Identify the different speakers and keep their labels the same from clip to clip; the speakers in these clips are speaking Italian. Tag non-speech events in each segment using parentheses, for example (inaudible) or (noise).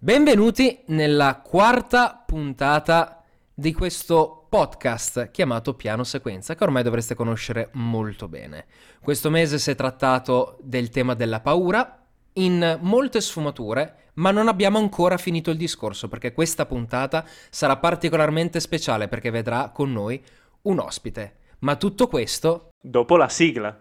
Speaker 1: Benvenuti nella quarta puntata di questo podcast chiamato Piano Sequenza, che ormai dovreste conoscere molto bene. Questo mese si è trattato del tema della paura in molte sfumature, ma non abbiamo ancora finito il discorso perché questa puntata sarà particolarmente speciale perché vedrà con noi un ospite. Ma tutto questo
Speaker 2: dopo la sigla.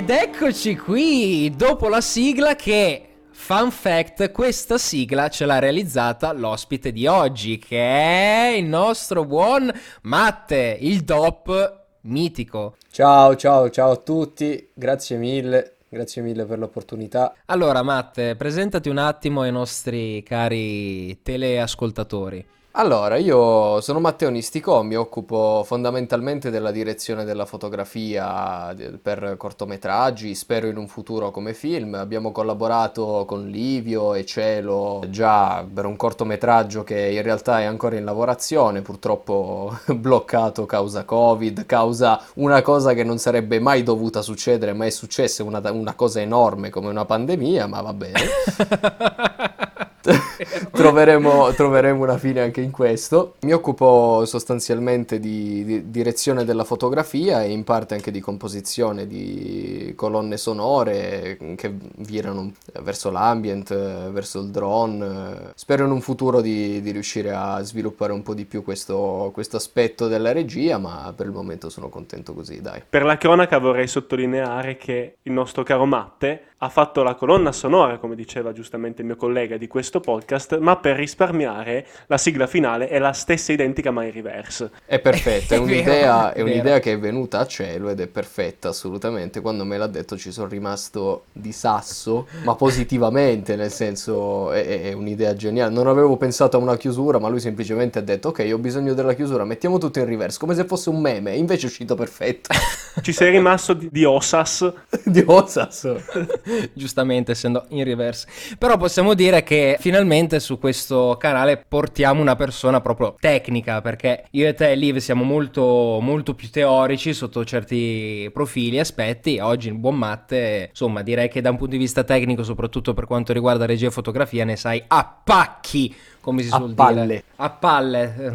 Speaker 1: Ed eccoci qui, dopo la sigla che, fun fact, questa sigla ce l'ha realizzata l'ospite di oggi, che è il nostro buon Matte, il DOP mitico.
Speaker 3: Ciao, ciao, ciao a tutti, grazie mille, grazie mille per l'opportunità.
Speaker 1: Allora Matte, presentati un attimo ai nostri cari teleascoltatori.
Speaker 3: Allora, io sono Matteo Nisticò, mi occupo fondamentalmente della direzione della fotografia per cortometraggi, spero in un futuro come film. Abbiamo collaborato con Livio e Cielo già per un cortometraggio che in realtà è ancora in lavorazione, purtroppo (laughs) bloccato causa Covid, causa una cosa che non sarebbe mai dovuta succedere, ma è successa una, una cosa enorme come una pandemia, ma va bene. (laughs) (laughs) troveremo, troveremo, una fine anche in questo. Mi occupo sostanzialmente di, di, direzione della fotografia e in parte anche di composizione di colonne sonore che virano verso l'ambient, verso il drone. Spero in un futuro di, di riuscire a sviluppare un po' di più questo, questo aspetto della regia, ma per il momento sono contento così, dai.
Speaker 2: Per la cronaca vorrei sottolineare che il nostro caro Matte ha fatto la colonna sonora, come diceva giustamente il mio collega, di questo podcast, ma per risparmiare la sigla finale è la stessa identica ma in reverse.
Speaker 3: È perfetta, è, un'idea, (laughs) è un'idea che è venuta a cielo ed è perfetta assolutamente. Quando me l'ha detto ci sono rimasto di sasso, ma positivamente, nel senso è, è un'idea geniale. Non avevo pensato a una chiusura, ma lui semplicemente ha detto ok, ho bisogno della chiusura, mettiamo tutto in reverse, come se fosse un meme, invece è uscito perfetto.
Speaker 2: ci sei rimasto di, di Osas. (laughs)
Speaker 3: di Osas. (laughs) (laughs)
Speaker 1: giustamente essendo in reverse. Però possiamo dire che finalmente su questo canale portiamo una persona proprio tecnica, perché io e te, Liv, siamo molto, molto più teorici sotto certi profili e aspetti. Oggi il buon Matte, insomma, direi che da un punto di vista tecnico, soprattutto per quanto riguarda regia e fotografia, ne sai a pacchi, come si suol
Speaker 3: a palle.
Speaker 1: dire. (laughs) A palle.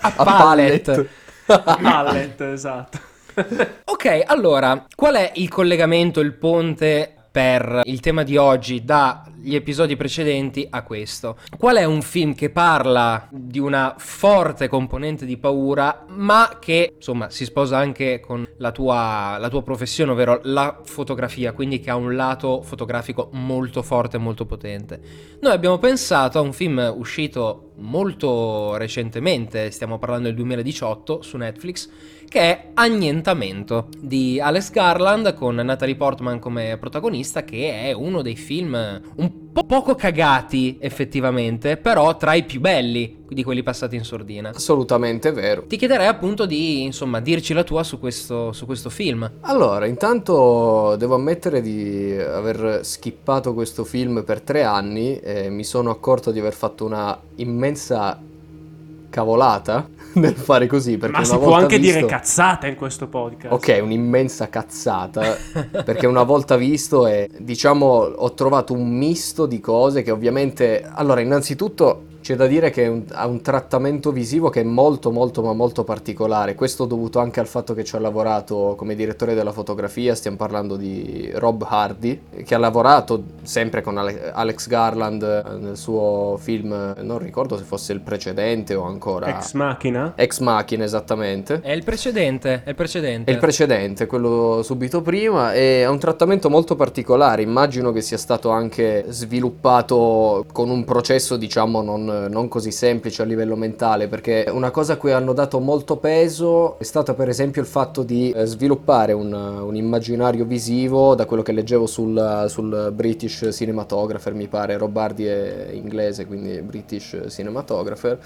Speaker 3: a pallet.
Speaker 2: A pallet, esatto. (laughs)
Speaker 1: ok, allora, qual è il collegamento, il ponte per il tema di oggi dagli episodi precedenti a questo. Qual è un film che parla di una forte componente di paura, ma che insomma si sposa anche con la tua, la tua professione, ovvero la fotografia, quindi che ha un lato fotografico molto forte e molto potente? Noi abbiamo pensato a un film uscito molto recentemente, stiamo parlando del 2018 su Netflix che è Annientamento di Alex Garland con Natalie Portman come protagonista, che è uno dei film un po' poco cagati effettivamente, però tra i più belli di quelli passati in sordina.
Speaker 3: Assolutamente vero.
Speaker 1: Ti chiederei appunto di, insomma, dirci la tua su questo, su questo film.
Speaker 3: Allora, intanto devo ammettere di aver skippato questo film per tre anni e mi sono accorto di aver fatto una immensa cavolata nel fare così. Perché
Speaker 2: Ma si può anche
Speaker 3: visto...
Speaker 2: dire cazzata in questo podcast.
Speaker 3: Ok, un'immensa cazzata. (laughs) perché una volta visto e diciamo ho trovato un misto di cose che ovviamente... Allora, innanzitutto c'è da dire che un, ha un trattamento visivo che è molto molto ma molto particolare, questo dovuto anche al fatto che ci ha lavorato come direttore della fotografia, stiamo parlando di Rob Hardy, che ha lavorato sempre con Alex Garland nel suo film, non ricordo se fosse il precedente o ancora...
Speaker 2: Ex Machina?
Speaker 3: Ex Machina, esattamente.
Speaker 1: È il precedente, è il precedente.
Speaker 3: È il precedente, quello subito prima, e ha un trattamento molto particolare, immagino che sia stato anche sviluppato con un processo diciamo non non così semplice a livello mentale, perché una cosa a cui hanno dato molto peso è stato per esempio il fatto di eh, sviluppare un, un immaginario visivo, da quello che leggevo sul, sul, British Cinematographer, mi pare, Rob Hardy è inglese, quindi British Cinematographer,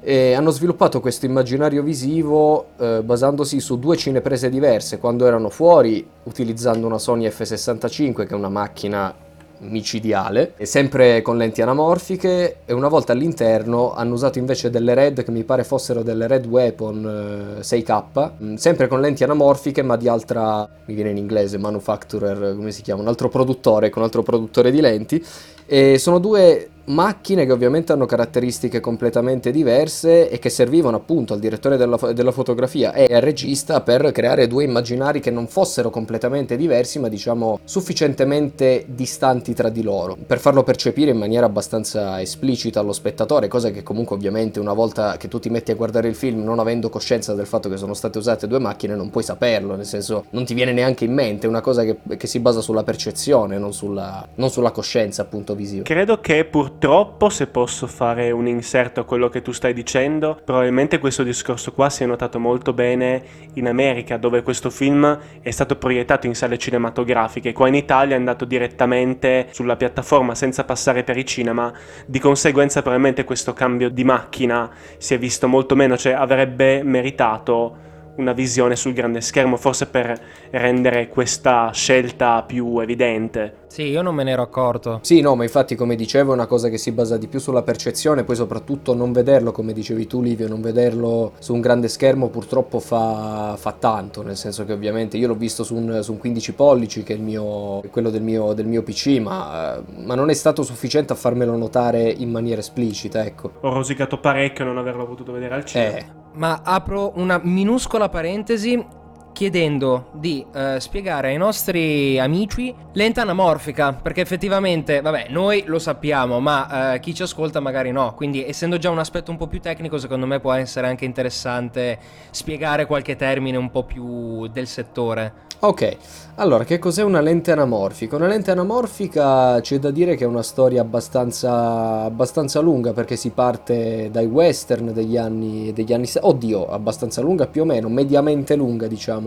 Speaker 3: e hanno sviluppato questo immaginario visivo eh, basandosi su due cineprese diverse, quando erano fuori utilizzando una Sony F65 che è una macchina micidiale, sempre con lenti anamorfiche e una volta all'interno hanno usato invece delle RED che mi pare fossero delle Red Weapon 6K, mm, sempre con lenti anamorfiche ma di altra, mi viene in inglese, manufacturer, come si chiama, un altro produttore, con un altro produttore di lenti e sono due macchine che ovviamente hanno caratteristiche completamente diverse e che servivano appunto al direttore della, della, fotografia e al regista per creare due immaginari che non fossero completamente diversi ma diciamo sufficientemente distanti tra di loro. Per farlo percepire in maniera abbastanza esplicita allo spettatore cosa che comunque ovviamente una volta che tu ti metti a guardare il film non avendo coscienza del fatto che sono state usate due macchine non puoi saperlo nel senso non ti viene neanche in mente è una cosa che, che si basa sulla percezione non sulla, non sulla coscienza appunto visiva
Speaker 2: credo che pur purtroppo, se posso fare un inserto a quello che tu stai dicendo, probabilmente questo discorso qua si è notato molto bene in America, dove questo film è stato proiettato in sale cinematografiche. Qua in Italia è andato direttamente sulla piattaforma senza passare per i cinema. Di conseguenza, probabilmente questo cambio di macchina si è visto molto meno, cioè avrebbe meritato una visione sul grande schermo, forse per rendere questa scelta più evidente.
Speaker 1: Sì, io non me ne ero accorto.
Speaker 3: Sì, no, ma infatti come dicevo è una cosa che si basa di più sulla percezione, poi soprattutto non vederlo, come dicevi tu Livio, non vederlo su un grande schermo purtroppo fa, fa tanto, nel senso che ovviamente io l'ho visto su un, su un 15 pollici, che è il mio, quello del mio, del mio PC, ma, ma, non è stato sufficiente a farmelo notare in maniera esplicita, ecco.
Speaker 2: Ho rosicato parecchio non averlo potuto vedere al cinema. Eh.
Speaker 1: Ma apro una minuscola parentesi chiedendo di eh, spiegare ai nostri amici lente anamorfica, perché effettivamente, vabbè, noi lo sappiamo, ma eh, chi ci ascolta magari no, quindi essendo già un aspetto un po' più tecnico, secondo me può essere anche interessante spiegare qualche termine un po' più del settore.
Speaker 3: Ok, allora che cos'è una lente anamorfica? Una lente anamorfica c'è da dire che è una storia abbastanza, abbastanza lunga perché si parte dai western degli anni, degli anni... Oddio, abbastanza lunga più o meno, mediamente lunga diciamo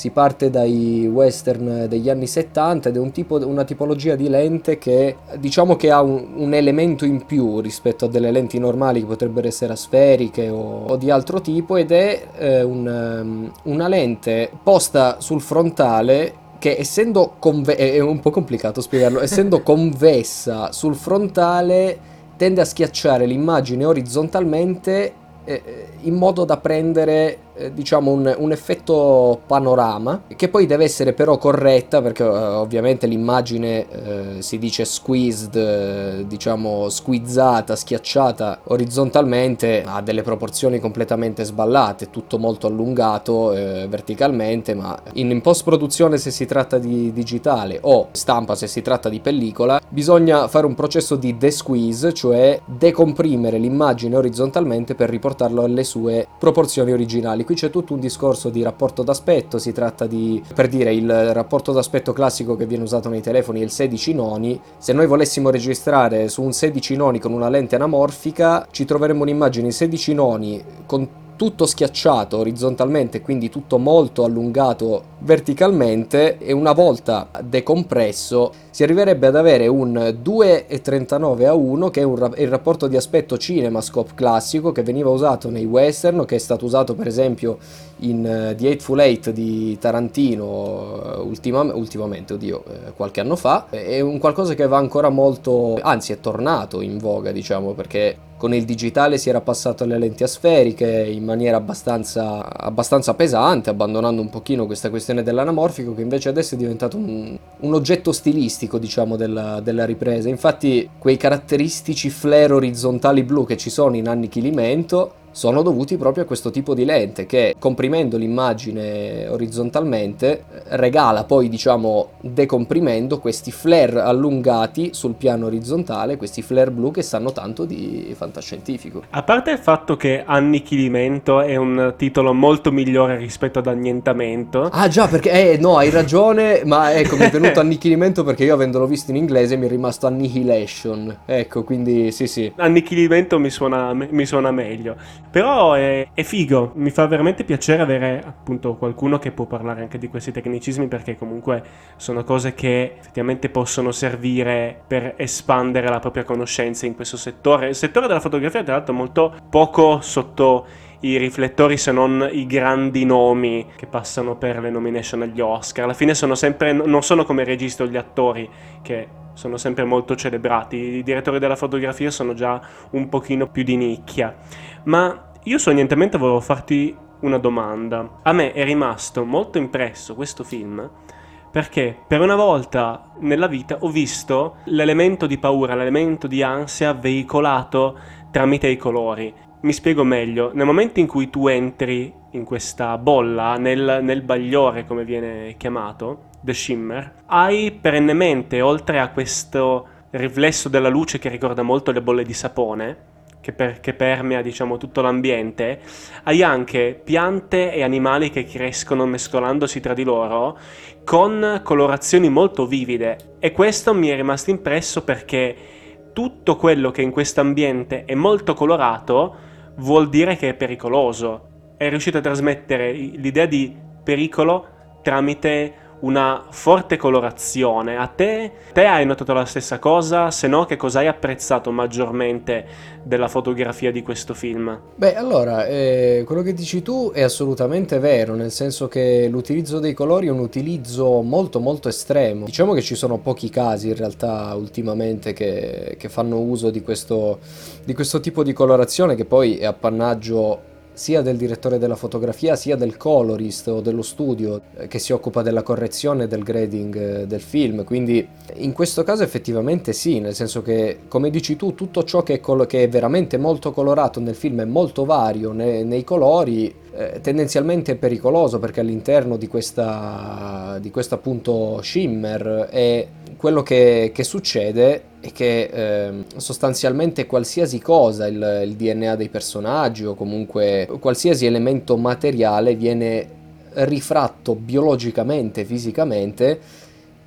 Speaker 3: si parte dai western degli anni 70 ed è un tipo, una tipologia di lente che diciamo che ha un, un, elemento in più rispetto a delle lenti normali che potrebbero essere asferiche o, o di altro tipo ed è eh, un, um, una lente posta sul frontale che essendo conve- è un po' complicato spiegarlo, essendo (laughs) convessa sul frontale tende a schiacciare l'immagine orizzontalmente eh, in modo da prendere eh, diciamo un, un, effetto panorama che poi deve essere però corretta perché uh, ovviamente l'immagine uh, si dice squeezed uh, diciamo squizzata schiacciata orizzontalmente ha delle proporzioni completamente sballate tutto molto allungato verticalmente ma in post produzione se si tratta di digitale o stampa se si tratta di pellicola bisogna fare un processo di desqueeze cioè decomprimere l'immagine orizzontalmente per riportarlo alle sue proporzioni originali qui c'è tutto un discorso di rapporto d'aspetto, si tratta di, per dire, il rapporto d'aspetto classico che viene usato nei telefoni è il 16 noni, se noi volessimo registrare su un 16 noni con una lente anamorfica ci troveremmo un'immagine in 16 noni con tutto schiacciato orizzontalmente, quindi tutto molto allungato verticalmente e una volta decompresso si arriverebbe ad avere un 2,39 a 1 che è un, il rapporto di aspetto cinemascope classico che veniva usato nei western, che è stato usato per esempio in uh, The Eightful Eight di Tarantino uh, ultima, ultimamente, oddio, uh, qualche anno fa, è un qualcosa che va ancora molto, anzi è tornato in voga diciamo perché con il digitale si era passato alle lenti asferiche in maniera abbastanza, abbastanza pesante, abbandonando un pochino questa questione dell'anamorfico che invece adesso è diventato un, un oggetto stilistico diciamo della, della, ripresa. Infatti quei caratteristici flare orizzontali blu che ci sono in annichilimento sono dovuti proprio a questo tipo di lente che comprimendo l'immagine orizzontalmente regala poi diciamo decomprimendo questi flare allungati sul piano orizzontale, questi flare blu che sanno tanto di fantascientifico.
Speaker 2: A parte il fatto che annichilimento è un titolo molto migliore rispetto ad annientamento.
Speaker 3: Ah già perché eh no hai ragione ma ecco mi è venuto (laughs) annichilimento perché io avendolo visto in inglese mi è rimasto annihilation ecco quindi sì sì.
Speaker 2: Annichilimento mi suona, mi suona meglio. Però è, è, figo, mi fa veramente piacere avere appunto qualcuno che può parlare anche di questi tecnicismi perché comunque sono cose che effettivamente possono servire per espandere la propria conoscenza in questo settore. Il settore della fotografia tra l'altro molto poco sotto i riflettori se non i grandi nomi che passano per le nomination agli Oscar. Alla fine sono sempre, non sono come registro gli attori che sono sempre molto celebrati, i direttori della fotografia sono già un pochino più di nicchia. Ma io sognantemente volevo farti una domanda. A me è rimasto molto impresso questo film perché per una volta nella vita ho visto l'elemento di paura, l'elemento di ansia veicolato tramite i colori. Mi spiego meglio, nel momento in cui tu entri in questa bolla, nel, nel bagliore come viene chiamato, The Shimmer, hai perennemente, oltre a questo riflesso della luce che ricorda molto le bolle di sapone, che, per, che, permea diciamo tutto l'ambiente, hai anche piante e animali che crescono mescolandosi tra di loro con colorazioni molto vivide. E questo mi è rimasto impresso perché tutto quello che in questo ambiente è molto colorato vuol dire che è pericoloso. È riuscito a trasmettere l'idea di pericolo tramite una forte colorazione. A te, te hai notato la stessa cosa? Se no, che cosa hai apprezzato maggiormente della fotografia di questo film?
Speaker 3: Beh, allora, eh, quello che dici tu è assolutamente vero, nel senso che l'utilizzo dei colori è un utilizzo molto molto estremo. Diciamo che ci sono pochi casi in realtà ultimamente che, che fanno uso di questo, di questo tipo di colorazione che poi è appannaggio sia del direttore della fotografia sia del colorist o dello studio eh, che si occupa della correzione del grading eh, del film. Quindi in questo caso effettivamente sì, nel senso che come dici tu tutto ciò che è, col- che è veramente molto colorato nel film è molto vario ne- nei colori eh, tendenzialmente pericoloso perché all'interno di questa, di questo appunto shimmer è quello che, che succede è che eh, sostanzialmente qualsiasi cosa, il, il DNA dei personaggi o comunque qualsiasi elemento materiale viene rifratto biologicamente, fisicamente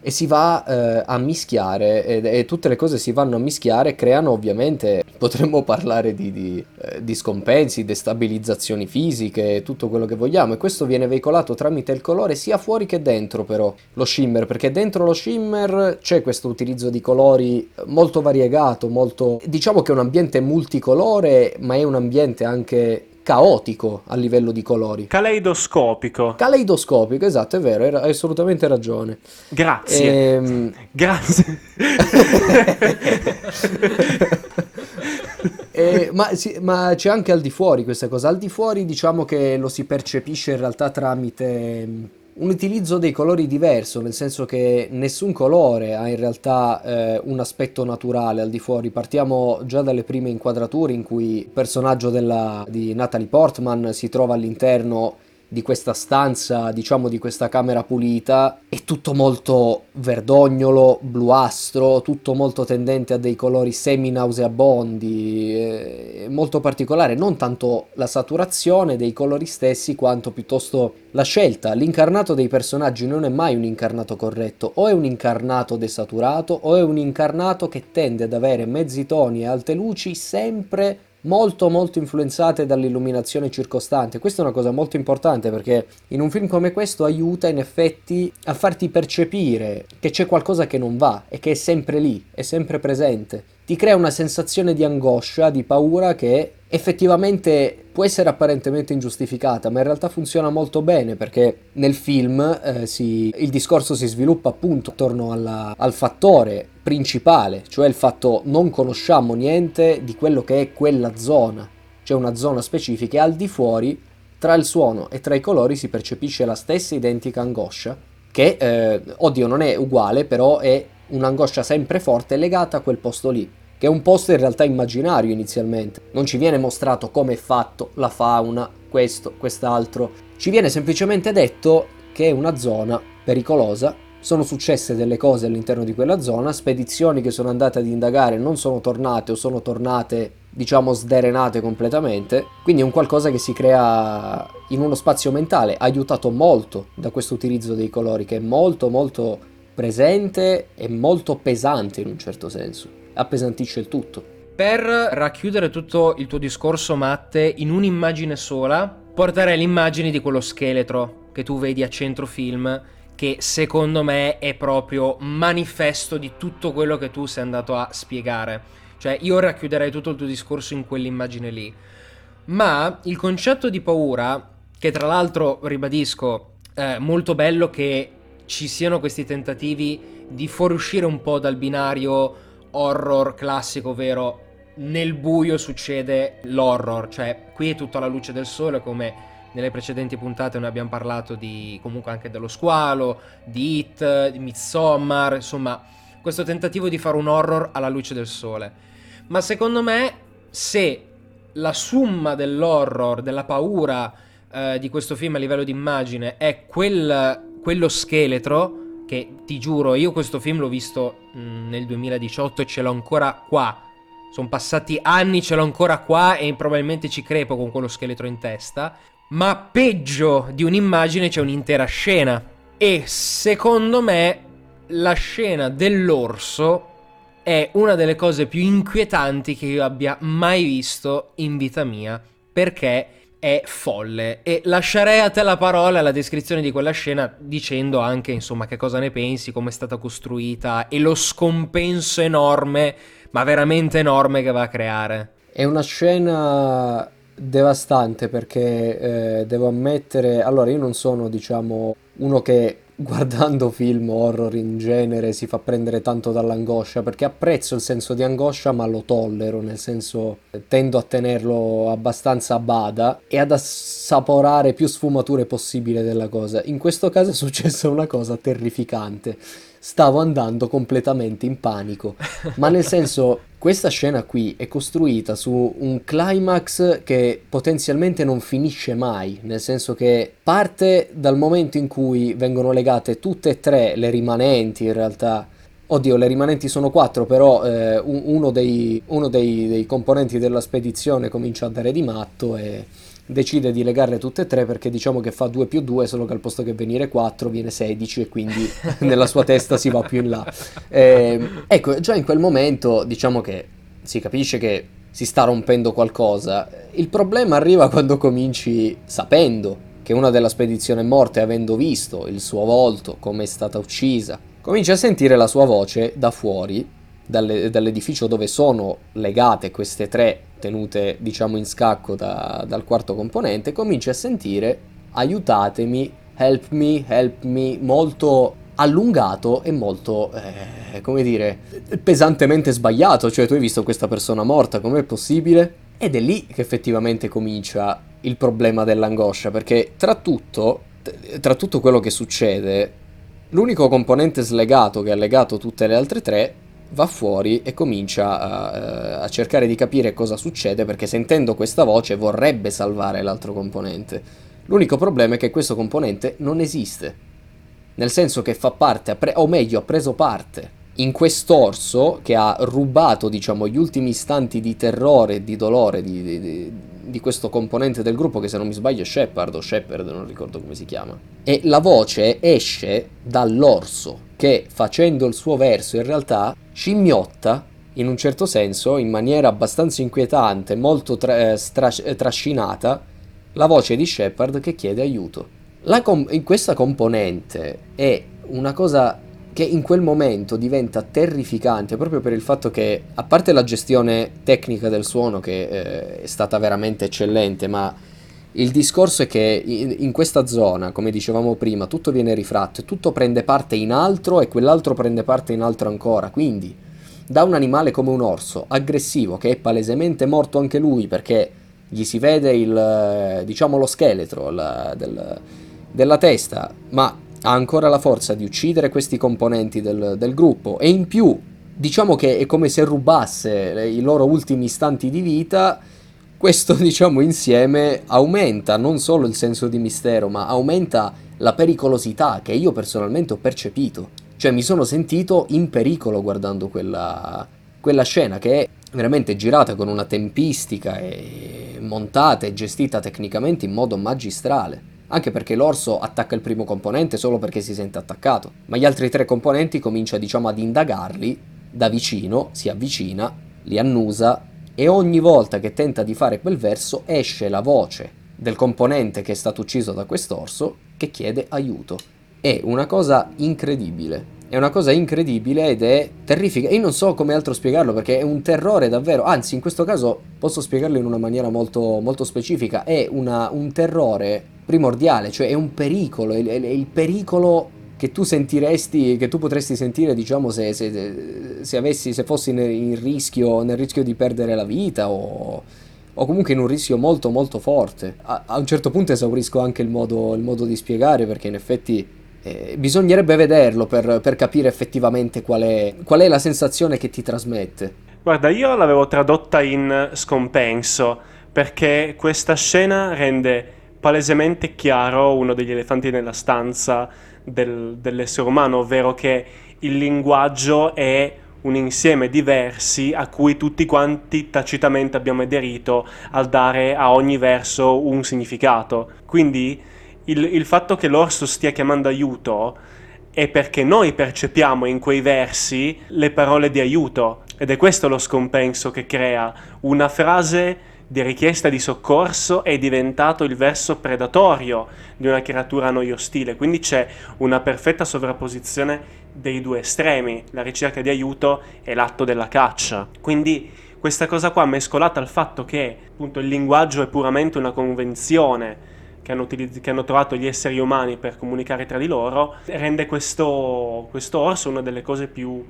Speaker 3: e si va eh, a mischiare e, e, tutte le cose si vanno a mischiare creano ovviamente, potremmo parlare di, di, eh, di, scompensi, destabilizzazioni fisiche, tutto quello che vogliamo e questo viene veicolato tramite il colore sia fuori che dentro però lo shimmer, perché dentro lo shimmer c'è questo utilizzo di colori molto variegato, molto diciamo che è un ambiente multicolore ma è un ambiente anche caotico a livello di colori.
Speaker 2: Caleidoscopico.
Speaker 3: Caleidoscopico, esatto, è vero, hai assolutamente ragione.
Speaker 2: Grazie. Ehm... (laughs) Grazie. (laughs)
Speaker 3: eh, ma, sì, ma, c'è anche al di fuori questa cosa. Al di fuori diciamo che lo si percepisce in realtà tramite un utilizzo dei colori diverso, nel senso che nessun colore ha in realtà eh, un aspetto naturale al di fuori. Partiamo già dalle prime inquadrature in cui il personaggio della, di Natalie Portman si trova all'interno di questa stanza, diciamo di questa camera pulita, è tutto molto verdognolo, bluastro, tutto molto tendente a dei colori semi-nauseabondi, è molto particolare, non tanto la saturazione dei colori stessi quanto piuttosto la scelta. L'incarnato dei personaggi non è mai un incarnato corretto, o è un incarnato desaturato o è un incarnato che tende ad avere mezzi toni e alte luci sempre molto molto influenzate dall'illuminazione circostante. Questa è una cosa molto importante perché in un film come questo aiuta in effetti a farti percepire che c'è qualcosa che non va e che è sempre lì, è sempre presente. Ti crea una sensazione di angoscia, di paura che effettivamente può essere apparentemente ingiustificata, ma in realtà funziona molto bene perché nel film eh, si, il discorso si sviluppa appunto attorno alla, al fattore principale, cioè il fatto non conosciamo niente di quello che è quella zona, c'è una zona specifica e al di fuori tra il suono e tra i colori si percepisce la stessa identica angoscia che, eh, oddio, non è uguale, però è un'angoscia sempre forte legata a quel posto lì che è un posto in realtà immaginario inizialmente. Non ci viene mostrato come è fatto la fauna, questo, quest'altro. Ci viene semplicemente detto che è una zona pericolosa. Sono successe delle cose all'interno di quella zona, spedizioni che sono andate ad indagare non sono tornate o sono tornate diciamo sderenate completamente, quindi è un qualcosa che si crea in uno spazio mentale, aiutato molto da questo utilizzo dei colori che è molto molto presente e molto pesante in un certo senso appesantisce il tutto.
Speaker 1: Per racchiudere tutto il tuo discorso, Matte, in un'immagine sola, porterei l'immagine di quello scheletro che tu vedi a centro film, che secondo me è proprio manifesto di tutto quello che tu sei andato a spiegare. Cioè, io racchiuderei tutto il tuo discorso in quell'immagine lì. Ma il concetto di paura, che tra l'altro, ribadisco, è molto bello che ci siano questi tentativi di fuoriuscire un po' dal binario horror classico, ovvero nel buio succede l'horror, cioè qui è tutto alla luce del sole come nelle precedenti puntate noi abbiamo parlato di comunque anche dello squalo, di It, di Midsommar, insomma, questo tentativo di fare un horror alla luce del sole. Ma secondo me se la summa dell'horror, della paura eh, di questo film a livello di immagine è quel, quello scheletro, che ti giuro, io questo film l'ho visto mh, mm, nel 2018 e ce l'ho ancora qua. Sono passati anni, ce l'ho ancora qua e probabilmente ci crepo con quello scheletro in testa. Ma peggio di un'immagine c'è un'intera scena. E secondo me la scena dell'orso è una delle cose più inquietanti che io abbia mai visto in vita mia. Perché è folle e lascerei a te la parola la descrizione di quella scena dicendo anche insomma che cosa ne pensi, come è stata costruita e lo scompenso enorme, ma veramente enorme che va a creare.
Speaker 3: È una scena devastante perché eh, devo ammettere, allora io non sono diciamo uno che guardando film horror in genere si fa prendere tanto dall'angoscia perché apprezzo il senso di angoscia ma lo tollero, nel senso tendo a tenerlo abbastanza a bada e ad assaporare più sfumature possibile della cosa. In questo caso è successa una cosa terrificante stavo andando completamente in panico. Ma nel senso, questa scena qui è costruita su un climax che potenzialmente non finisce mai, nel senso che parte dal momento in cui vengono legate tutte e tre le rimanenti in realtà Oddio, le rimanenti sono quattro, però eh, uno, dei, uno dei, dei, componenti della spedizione comincia a dare di matto e decide di legarle tutte e tre perché diciamo che fa 2 più 2 solo che al posto che venire 4 viene 16 e quindi (laughs) nella sua testa si va più in là. Eh, ecco già in quel momento diciamo che si capisce che si sta rompendo qualcosa. Il problema arriva quando cominci sapendo che una della spedizione è morta e avendo visto il suo volto come è stata uccisa cominci a sentire la sua voce da fuori dalle, dall'edificio dove sono legate queste tre tenute diciamo in scacco da, dal quarto componente, cominci a sentire aiutatemi, help me, help me, molto allungato e molto, eh, come dire, pesantemente sbagliato, cioè tu hai visto questa persona morta, com'è possibile? Ed è lì che effettivamente comincia il problema dell'angoscia, perché tra tutto, tra tutto quello che succede, l'unico componente slegato che ha legato tutte le altre tre va fuori e comincia a, eh, a, cercare di capire cosa succede perché sentendo questa voce vorrebbe salvare l'altro componente. L'unico problema è che questo componente non esiste. Nel senso che fa parte, pre- o meglio, ha preso parte in quest'orso che ha rubato, diciamo, gli ultimi istanti di terrore e di dolore di, di, di, questo componente del gruppo, che se non mi sbaglio è Shepard o Shepard, non ricordo come si chiama. E la voce esce dall'orso che facendo il suo verso in realtà scimmiotta in un certo senso, in maniera abbastanza inquietante, molto tra- eh, stra- eh, trascinata, la voce di Shepard che chiede aiuto. Com- in questa componente è una cosa che in quel momento diventa terrificante proprio per il fatto che, a parte la gestione tecnica del suono che eh, è stata veramente eccellente, ma il discorso è che in questa zona, come dicevamo prima, tutto viene rifratto e tutto prende parte in altro e quell'altro prende parte in altro ancora. Quindi, da un animale come un orso, aggressivo, che è palesemente morto anche lui perché gli si vede il, diciamo, lo scheletro la, del, della testa, ma ha ancora la forza di uccidere questi componenti del, del gruppo e in più, diciamo che è come se rubasse i loro ultimi istanti di vita questo, (laughs) diciamo, insieme aumenta non solo il senso di mistero, ma aumenta la pericolosità che io personalmente ho percepito. Cioè mi sono sentito in pericolo guardando quella, quella scena che è veramente girata con una tempistica e montata e gestita tecnicamente in modo magistrale. Anche perché l'orso attacca il primo componente solo perché si sente attaccato, ma gli altri tre componenti comincia diciamo ad indagarli da vicino, si avvicina, li annusa e ogni volta che tenta di fare quel verso esce la voce del componente che è stato ucciso da quest'orso che chiede aiuto. È una cosa incredibile. È una cosa incredibile ed è terrifica. Io non so come altro spiegarlo perché è un terrore davvero. Anzi, in questo caso posso spiegarlo in una maniera molto, molto specifica. È una, un terrore primordiale, cioè è un pericolo. È, il pericolo che tu sentiresti, che tu potresti sentire, diciamo, se, se, se, avessi, se fossi nel rischio, nel rischio di perdere la vita o, o comunque in un rischio molto molto forte. A, a un certo punto esaurisco anche il modo, il modo di spiegare perché in effetti eh, bisognerebbe vederlo per, per capire effettivamente qual è, qual è la sensazione che ti trasmette.
Speaker 2: Guarda, io l'avevo tradotta in scompenso perché questa scena rende palesemente chiaro uno degli elefanti nella stanza del, dell'essere umano, ovvero che il linguaggio è un insieme di versi a cui tutti quanti tacitamente abbiamo aderito al dare a ogni verso un significato. Quindi il, il fatto che l'orso stia chiamando aiuto è perché noi percepiamo in quei versi le parole di aiuto ed è questo lo scompenso che crea una frase di richiesta di soccorso è diventato il verso predatorio di una creatura a noi ostile, quindi c'è una perfetta sovrapposizione dei due estremi, la ricerca di aiuto e l'atto della caccia. Quindi questa cosa qua mescolata al fatto che appunto il linguaggio è puramente una convenzione che hanno, utilizz- che hanno, trovato gli esseri umani per comunicare tra di loro, rende questo, questo orso una delle cose più,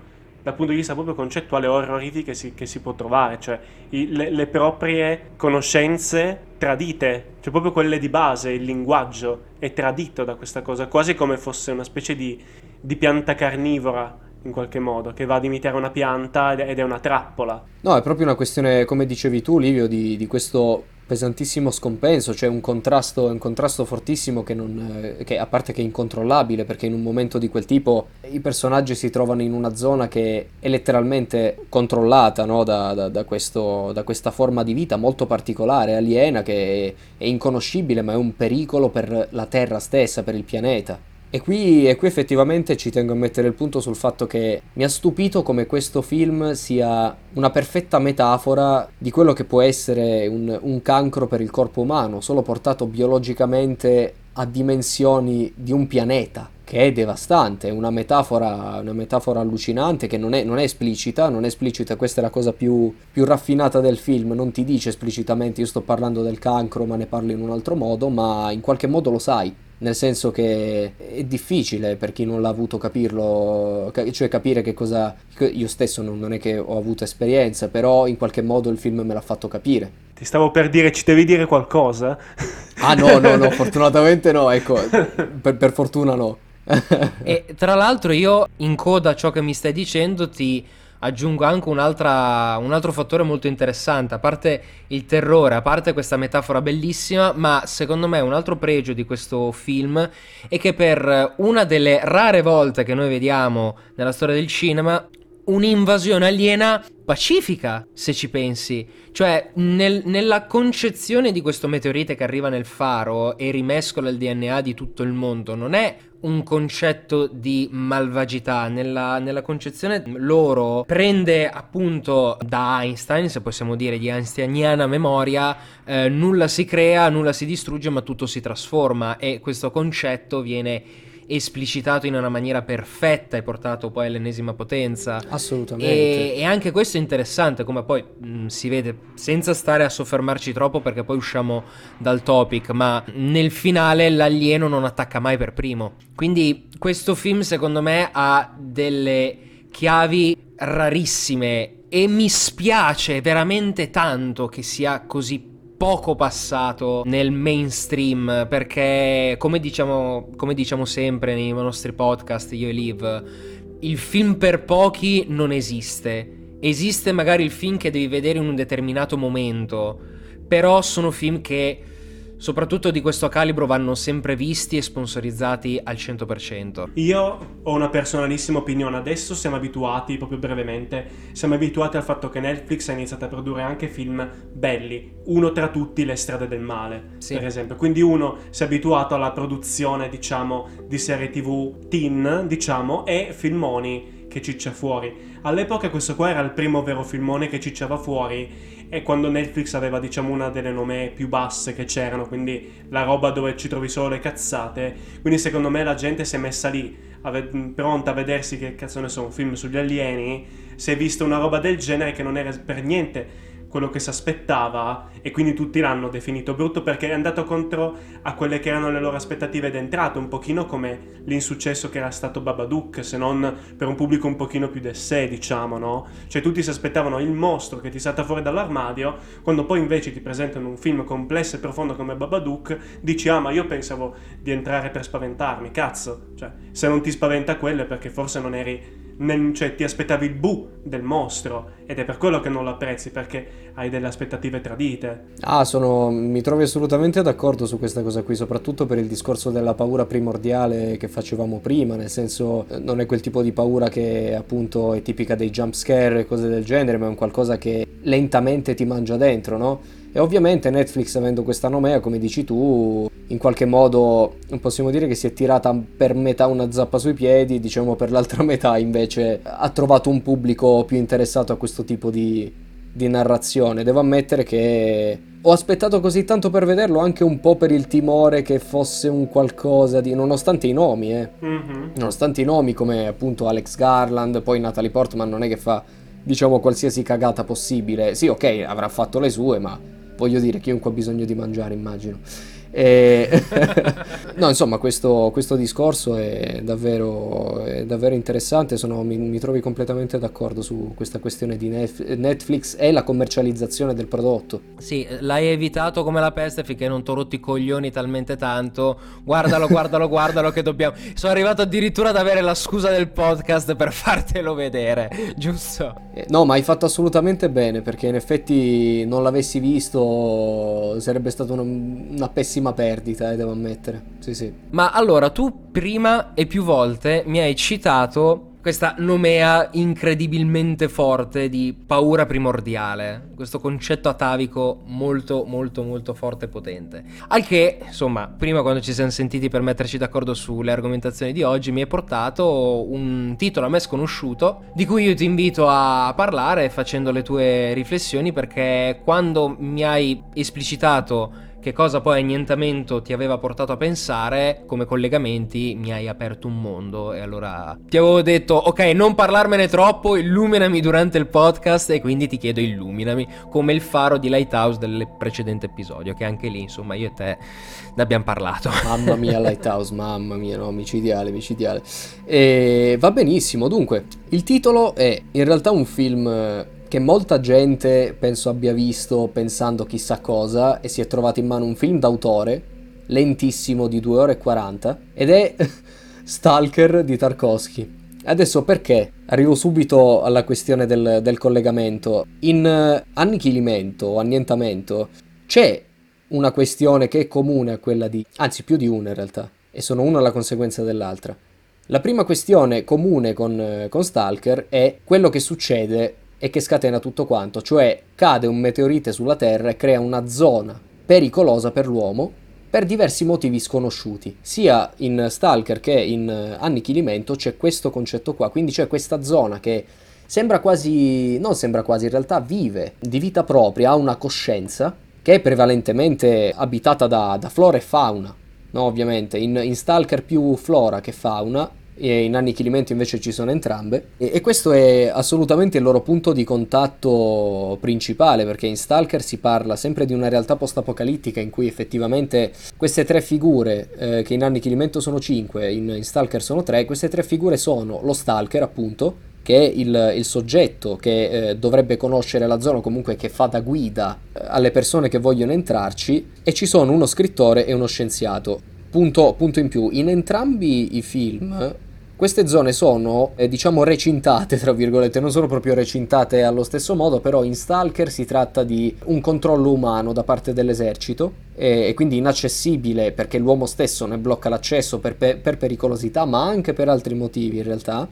Speaker 2: dal punto di vista proprio concettuale, orrorifiche che si, che si può trovare, cioè i, le, le, proprie conoscenze tradite, cioè proprio quelle di base, il linguaggio è tradito da questa cosa, quasi come fosse una specie di, di pianta carnivora in qualche modo, che va ad imitare una pianta ed è una trappola.
Speaker 3: No, è proprio una questione, come dicevi tu, Livio, di, di questo pesantissimo scompenso, cioè un contrasto, un contrasto fortissimo che, non, eh, che, a parte che è incontrollabile, perché in un momento di quel tipo i personaggi si trovano in una zona che è letteralmente controllata no? da, da, da, questo, da, questa forma di vita molto particolare, aliena, che è, è inconoscibile, ma è un pericolo per la Terra stessa, per il pianeta. E qui, e qui, effettivamente ci tengo a mettere il punto sul fatto che mi ha stupito come questo film sia una perfetta metafora di quello che può essere un, un cancro per il corpo umano, solo portato biologicamente a dimensioni di un pianeta che è devastante, è una metafora, una metafora allucinante che non è, non è, esplicita, non è esplicita, questa è la cosa più, più, raffinata del film, non ti dice esplicitamente io sto parlando del cancro ma ne parlo in un altro modo, ma in qualche modo lo sai, nel senso che è difficile per chi non l'ha avuto capirlo, cioè capire che cosa... Io stesso non è che ho avuto esperienza, però in qualche modo il film me l'ha fatto capire.
Speaker 2: Ti stavo per dire, ci devi dire qualcosa?
Speaker 3: Ah no, no, no, (laughs) fortunatamente no, ecco, per, per fortuna no. (laughs)
Speaker 1: e tra l'altro io in coda a ciò che mi stai dicendo ti aggiungo anche un altro fattore molto interessante, a parte il terrore, a parte questa metafora bellissima, ma secondo me un altro pregio di questo film è che per una delle rare volte che noi vediamo nella storia del cinema, un'invasione aliena pacifica, se ci pensi. Cioè, nel, nella concezione di questo meteorite che arriva nel faro e rimescola il DNA di tutto il mondo, non è un concetto di malvagità. Nella, nella, concezione loro prende appunto da Einstein, se possiamo dire di einsteiniana memoria, eh, nulla si crea, nulla si distrugge, ma tutto si trasforma e questo concetto viene esplicitato in una maniera perfetta e portato poi all'ennesima potenza.
Speaker 3: Assolutamente.
Speaker 1: E, e anche questo è interessante, come poi mh, mm, si vede, senza stare a soffermarci troppo perché poi usciamo dal topic, ma nel finale l'alieno non attacca mai per primo. Quindi questo film secondo me ha delle chiavi rarissime e mi spiace veramente tanto che sia così poco passato nel mainstream perché come diciamo, come diciamo sempre nei nostri podcast io e Liv il film per pochi non esiste. Esiste magari il film che devi vedere in un determinato momento però sono film che soprattutto di questo calibro vanno sempre visti e sponsorizzati al 100%.
Speaker 2: Io ho una personalissima opinione, adesso siamo abituati, proprio brevemente, siamo abituati al fatto che Netflix ha iniziato a produrre anche film belli, uno tra tutti Le strade del male, sì. per esempio. Quindi uno si è abituato alla produzione, diciamo, di serie TV teen, diciamo, e filmoni che ciccia fuori. All'epoca questo qua era il primo vero filmone che cicciava fuori e quando Netflix aveva diciamo una delle nome più basse che c'erano, quindi la roba dove ci trovi solo le cazzate, quindi secondo me la gente si è messa lì ve- pronta a vedersi che cazzo ne so, un film sugli alieni, si è vista una roba del genere che non era per niente quello che si aspettava e quindi tutti l'hanno definito brutto perché è andato contro a quelle che erano le loro aspettative d'entrata, un pochino come l'insuccesso che era stato Babadook, se non per un pubblico un pochino più de sé, diciamo, no? Cioè tutti si aspettavano il mostro che ti salta fuori dall'armadio, quando poi invece ti presentano un film complesso e profondo come Babadook, dici "Ah, ma io pensavo di entrare per spaventarmi". Cazzo, cioè, se non ti spaventa quello è perché forse non eri nel, cioè, ti aspettavi il bu del mostro ed è per quello che non lo apprezzi perché hai delle aspettative tradite.
Speaker 3: Ah, sono, mi trovi assolutamente d'accordo su questa cosa qui, soprattutto per il discorso della paura primordiale che facevamo prima, nel senso non è quel tipo di paura che appunto è tipica dei jump scare e cose del genere, ma è un qualcosa che lentamente ti mangia dentro, no? E ovviamente Netflix, avendo questa nomea, come dici tu, in qualche modo possiamo dire che si è tirata per metà una zappa sui piedi, diciamo per l'altra (laughs) metà invece ha trovato un pubblico più interessato a questo tipo di, di narrazione. Devo ammettere che ho aspettato così tanto per vederlo anche un po' per il timore che fosse un qualcosa di... nonostante i nomi, eh. Mm-hmm. Nonostante i nomi come appunto Alex Garland, poi Natalie Portman non è che fa diciamo qualsiasi cagata possibile. Sì, ok, avrà fatto le sue, ma voglio dire, chiunque ha bisogno di mangiare, immagino. E... (laughs) no, insomma, questo, questo discorso è davvero, è davvero interessante. Sono, mi, mi, trovi completamente d'accordo su questa questione di Netflix e la commercializzazione del prodotto.
Speaker 1: Sì, l'hai evitato come la peste finché non ti ho rotto i coglioni talmente tanto. Guardalo, guardalo, guardalo che dobbiamo. Sono arrivato addirittura ad avere la scusa del podcast per fartelo vedere, giusto?
Speaker 3: Eh, no, ma hai fatto assolutamente bene perché in effetti non l'avessi visto sarebbe stata una, una pessima grandissima perdita, eh, devo ammettere. Sì, sì.
Speaker 1: Ma allora, tu prima e più volte mi hai citato questa nomea incredibilmente forte di paura primordiale, questo concetto atavico molto molto molto forte e potente. Al che, insomma, prima quando ci siamo sentiti per metterci d'accordo sulle argomentazioni di oggi mi hai portato un titolo a me sconosciuto di cui io ti invito a parlare facendo le tue riflessioni perché quando mi hai esplicitato che cosa poi annientamento ti aveva portato a pensare, come collegamenti mi hai aperto un mondo e allora ti avevo detto ok non parlarmene troppo, illuminami durante il podcast e quindi ti chiedo illuminami come il faro di Lighthouse del precedente episodio che anche lì insomma io e te ne abbiamo parlato. (laughs)
Speaker 3: Mamma mia Lighthouse, mamma mia no, micidiale, micidiale. E va benissimo, dunque il titolo è in realtà un film che molta gente penso abbia visto pensando chissà cosa e si è trovato in mano un film d'autore lentissimo di 2 ore e 40 ed è (laughs) Stalker di Tarkovsky. Adesso perché? Arrivo subito alla questione del, del collegamento. In uh, annichilimento o annientamento c'è una questione che è comune a quella di, anzi più di una in realtà, e sono una la conseguenza dell'altra. La prima questione comune con, uh, con Stalker è quello che succede e che scatena tutto quanto, cioè cade un meteorite sulla Terra e crea una zona pericolosa per l'uomo per diversi motivi sconosciuti. Sia in Stalker che in eh, Annichilimento c'è questo concetto qua, quindi c'è questa zona che sembra quasi, non sembra quasi, in realtà vive di vita propria, ha una coscienza che è prevalentemente abitata da, da flora e fauna. No, ovviamente, in, in Stalker più flora che fauna, e in annichilimento invece ci sono entrambe e, e, questo è assolutamente il loro punto di contatto principale perché in Stalker si parla sempre di una realtà post-apocalittica in cui effettivamente queste tre figure eh, che in annichilimento sono cinque in, in Stalker sono tre queste tre figure sono lo Stalker appunto che è il, il soggetto che eh, dovrebbe conoscere la zona, comunque che fa da guida eh, alle persone che vogliono entrarci, e ci sono uno scrittore e uno scienziato. Punto, punto in più, in entrambi i film queste zone sono, eh, diciamo, recintate, tra virgolette, non sono proprio recintate allo stesso modo, però in Stalker si tratta di un controllo umano da parte dell'esercito e, e quindi inaccessibile perché l'uomo stesso ne blocca l'accesso per, per, per pericolosità, ma anche per altri motivi in realtà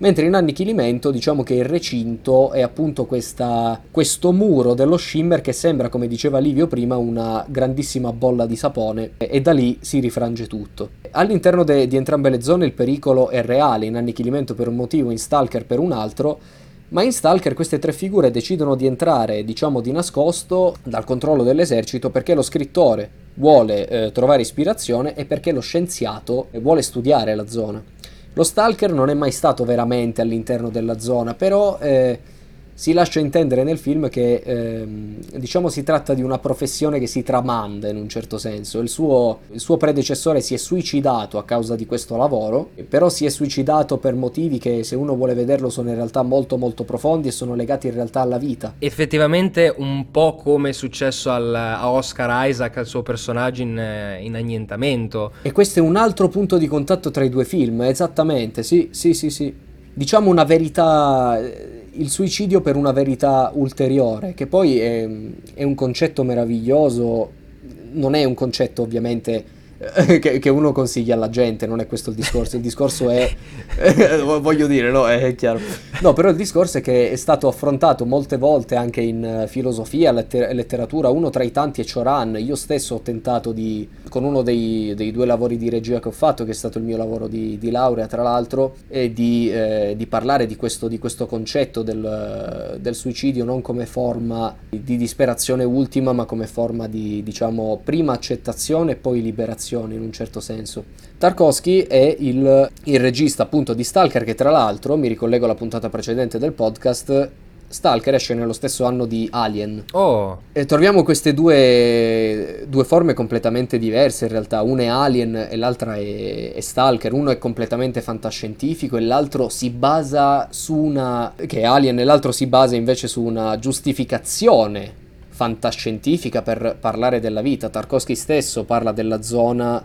Speaker 3: mentre in annichilimento diciamo che il recinto è appunto questa, questo muro dello shimmer che sembra, come diceva Livio prima, una grandissima bolla di sapone e, da lì si rifrange tutto. All'interno de, di entrambe le zone il pericolo è reale, in annichilimento per un motivo, in Stalker per un altro, ma in Stalker queste tre figure decidono di entrare, diciamo di nascosto, dal controllo dell'esercito perché lo scrittore vuole eh, trovare ispirazione e perché lo scienziato vuole studiare la zona. Lo Stalker non è mai stato veramente all'interno della zona, però eh, si lascia intendere nel film che ehm, diciamo si tratta di una professione che si tramanda in un certo senso. Il suo, il suo, predecessore si è suicidato a causa di questo lavoro, però si è suicidato per motivi che se uno vuole vederlo sono in realtà molto molto profondi e sono legati in realtà alla vita.
Speaker 1: Effettivamente un po' come è successo al, a Oscar Isaac, al suo personaggio in, in annientamento.
Speaker 3: E questo è un altro punto di contatto tra i due film, esattamente, sì, sì, sì, sì. Diciamo una verità il suicidio per una verità ulteriore, che poi è, è un concetto meraviglioso, non è un concetto ovviamente (laughs) che, che, uno consiglia alla gente, non è questo il discorso, il discorso è, (laughs) voglio dire, no, è chiaro. No, però il discorso è che è stato affrontato molte volte anche in eh, filosofia, letter- letteratura, uno tra i tanti è Choran, io stesso ho tentato di, con uno dei, dei, due lavori di regia che ho fatto, che è stato il mio lavoro di, di laurea tra l'altro, e di, eh, di parlare di questo, di questo concetto del, del, suicidio non come forma di disperazione ultima, ma come forma di, diciamo, prima accettazione e poi liberazione azioni in un certo senso. Tarkovsky è il, il regista appunto di Stalker che tra l'altro, mi ricollego alla puntata precedente del podcast, Stalker esce nello stesso anno di Alien.
Speaker 1: Oh.
Speaker 3: E troviamo queste due, due, forme completamente diverse in realtà. Una è Alien e l'altra è, è, Stalker. Uno è completamente fantascientifico e l'altro si basa su una... che è Alien e l'altro si basa invece su una giustificazione fantascientifica per parlare della vita. Tarkovsky stesso parla della zona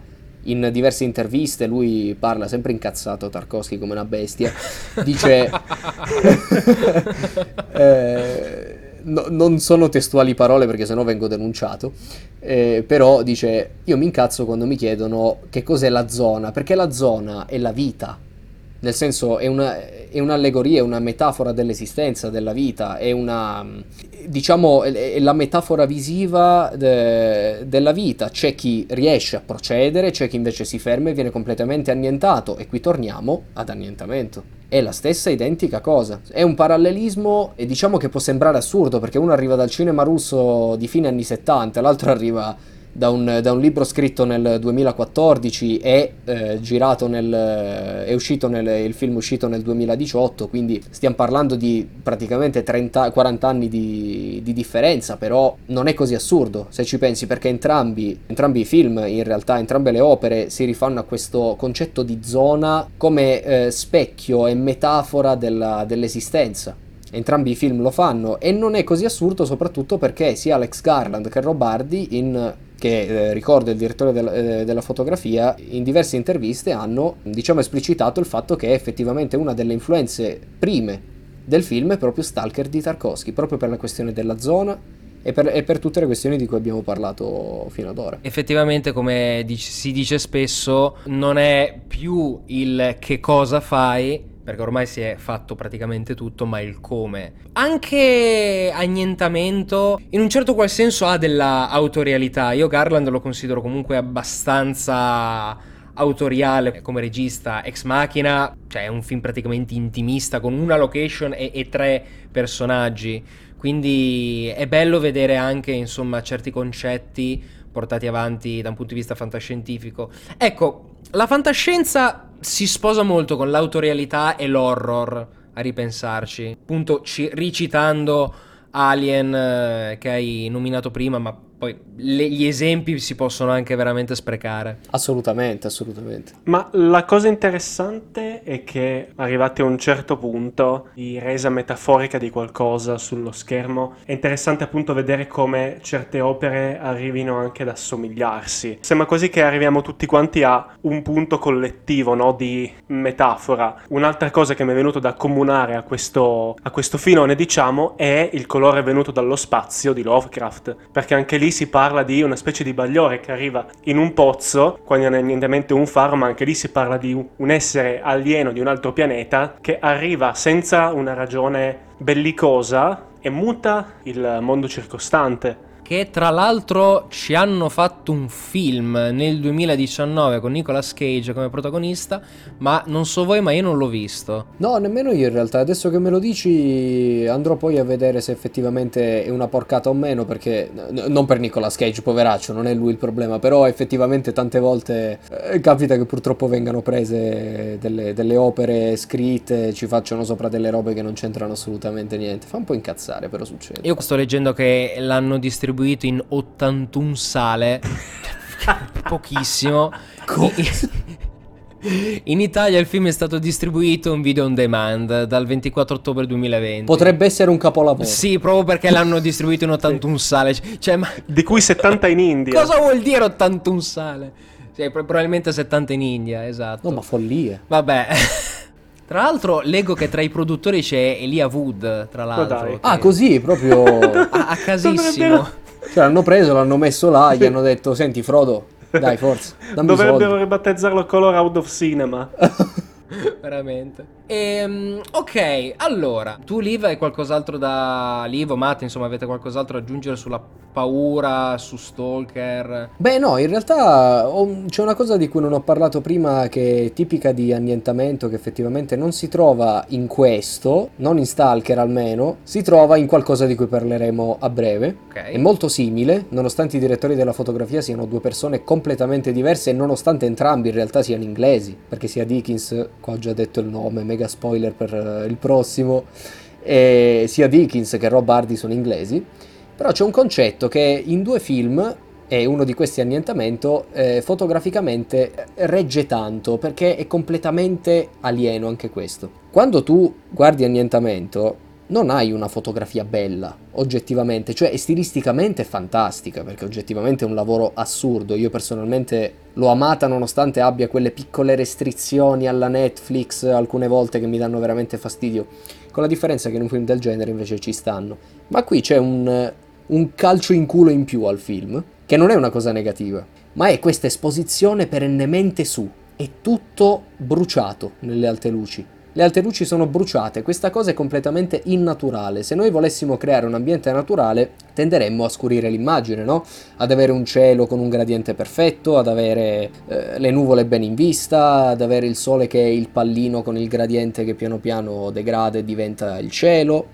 Speaker 3: in diverse interviste, lui parla sempre incazzato Tarkovsky come una bestia, dice... (laughs) (laughs) eh, no, non sono testuali parole perché sennò vengo denunciato, eh, però dice io mi incazzo quando mi chiedono che cos'è la zona, perché la zona è la vita, nel senso è, una, è un'allegoria, è una metafora dell'esistenza, della vita, è una, diciamo, è la metafora visiva de, della vita. C'è chi riesce a procedere, c'è chi invece si ferma e viene completamente annientato. E qui torniamo ad annientamento. È la stessa identica cosa. È un parallelismo e diciamo che può sembrare assurdo perché uno arriva dal cinema russo di fine anni 70, l'altro arriva da un, da un, libro scritto nel 2014 e eh, girato nel, è uscito nel, il film uscito nel 2018 quindi stiamo parlando di praticamente 30, 40 anni di, di, differenza però non è così assurdo se ci pensi perché entrambi, entrambi, i film in realtà entrambe le opere si rifanno a questo concetto di zona come eh, specchio e metafora della, dell'esistenza. Entrambi i film lo fanno e non è così assurdo soprattutto perché sia Alex Garland che Robardi in che eh, ricordo il direttore del, eh, della fotografia, in diverse interviste hanno diciamo esplicitato il fatto che effettivamente una delle influenze prime del film è proprio Stalker di Tarkovsky, proprio per la questione della zona e per, e per, tutte le questioni di cui abbiamo parlato fino ad ora.
Speaker 1: Effettivamente, come dice, si dice spesso, non è più il che cosa fai, perché ormai si è fatto praticamente tutto, ma il come. Anche annientamento, in un certo qual senso, ha della autorialità. Io Garland lo considero comunque abbastanza autoriale come regista ex macchina, cioè è un film praticamente intimista con una location e, e tre personaggi. Quindi è bello vedere anche, insomma, certi concetti portati avanti da un punto di vista fantascientifico. Ecco, la fantascienza si sposa molto con l'autorialità e l'horror, a ripensarci. Appunto, ci, ricitando Alien eh, che hai nominato prima, ma poi le, gli esempi si possono anche veramente sprecare.
Speaker 3: Assolutamente, assolutamente.
Speaker 2: Ma la cosa interessante è che arrivati a un certo punto di resa metaforica di qualcosa sullo schermo, è interessante appunto vedere come certe opere arrivino anche ad assomigliarsi. Sembra quasi che arriviamo tutti quanti a un punto collettivo, no? Di metafora. Un'altra cosa che mi è venuto da accomunare a questo, a questo filone, diciamo, è il colore venuto dallo spazio di Lovecraft, perché anche lì lì si parla di una specie di bagliore che arriva in un pozzo, quando non è niente un faro, ma anche lì si parla di un essere alieno di un altro pianeta che arriva senza una ragione bellicosa e muta il mondo circostante
Speaker 1: che tra l'altro ci hanno fatto un film nel 2019 con Nicolas Cage come protagonista, ma non so voi, ma io non l'ho visto.
Speaker 3: No, nemmeno io in realtà. Adesso che me lo dici andrò poi a vedere se effettivamente è una porcata o meno, perché n- non per Nicolas Cage, poveraccio, non è lui il problema, però effettivamente tante volte eh, capita che purtroppo vengano prese delle, delle opere scritte, ci facciano sopra delle robe che non c'entrano assolutamente niente. Fa un po' incazzare, però succede.
Speaker 1: Io sto leggendo che l'hanno distribuito in 81 sale, (laughs) pochissimo. In Italia il film è stato distribuito in video on demand dal 24 ottobre 2020.
Speaker 3: Potrebbe essere un capolavoro.
Speaker 1: Sì, proprio perché l'hanno distribuito in 81 sale. Cioè, ma
Speaker 2: Di cui 70 in India.
Speaker 1: cosa vuol dire 81 sale? Sì, pro- probabilmente 70 in India, esatto.
Speaker 3: No, ma follie.
Speaker 1: Vabbè. Tra l'altro leggo che tra i produttori c'è Elia Wood, tra l'altro. che-
Speaker 3: Ah, così, proprio... (laughs)
Speaker 1: A, a casissimo.
Speaker 3: Cioè, l'hanno preso, l'hanno messo là, gli hanno detto, senti Frodo, dai, forza, dammi.
Speaker 2: Dovrebbero ribattezzarlo Color Out of Cinema. (laughs)
Speaker 1: Veramente. Ehm, ok, allora, tu Liv hai qualcos'altro da... Liv o Matt, insomma, avete qualcos'altro da aggiungere sulla paura, su Stalker?
Speaker 3: Beh, no, in realtà ho- c'è una cosa di cui non ho parlato prima che è tipica di annientamento, che effettivamente non si trova in questo, non in Stalker almeno, si trova in qualcosa di cui parleremo a breve.
Speaker 1: Ok.
Speaker 3: È molto simile, nonostante i direttori della fotografia siano due persone completamente diverse e nonostante entrambi in realtà siano inglesi, perché sia Dickens, qua ho già detto il nome, mega spoiler per eh, il prossimo, sia Dickens che Rob Hardy sono inglesi, però c'è un concetto che in due film e uno di questi annientamento eh, fotograficamente regge tanto perché è completamente alieno anche questo. Quando tu guardi annientamento non hai una fotografia bella, oggettivamente, cioè stilisticamente fantastica, perché oggettivamente è un lavoro assurdo. Io personalmente l'ho amata nonostante abbia quelle piccole restrizioni alla Netflix alcune volte che mi danno veramente fastidio, con la differenza che in un film del genere invece ci stanno. Ma qui c'è un, un calcio in culo in più al film, che non è una cosa negativa, ma è questa esposizione perennemente su, è tutto bruciato nelle alte luci. Le alte luci sono bruciate, questa cosa è completamente innaturale. Se noi volessimo creare un ambiente naturale, tenderemmo a scurire l'immagine, no? Ad avere un cielo con un gradiente perfetto, ad avere eh, le nuvole ben in vista, ad avere il sole che è il pallino con il gradiente che piano piano degrada e diventa il cielo.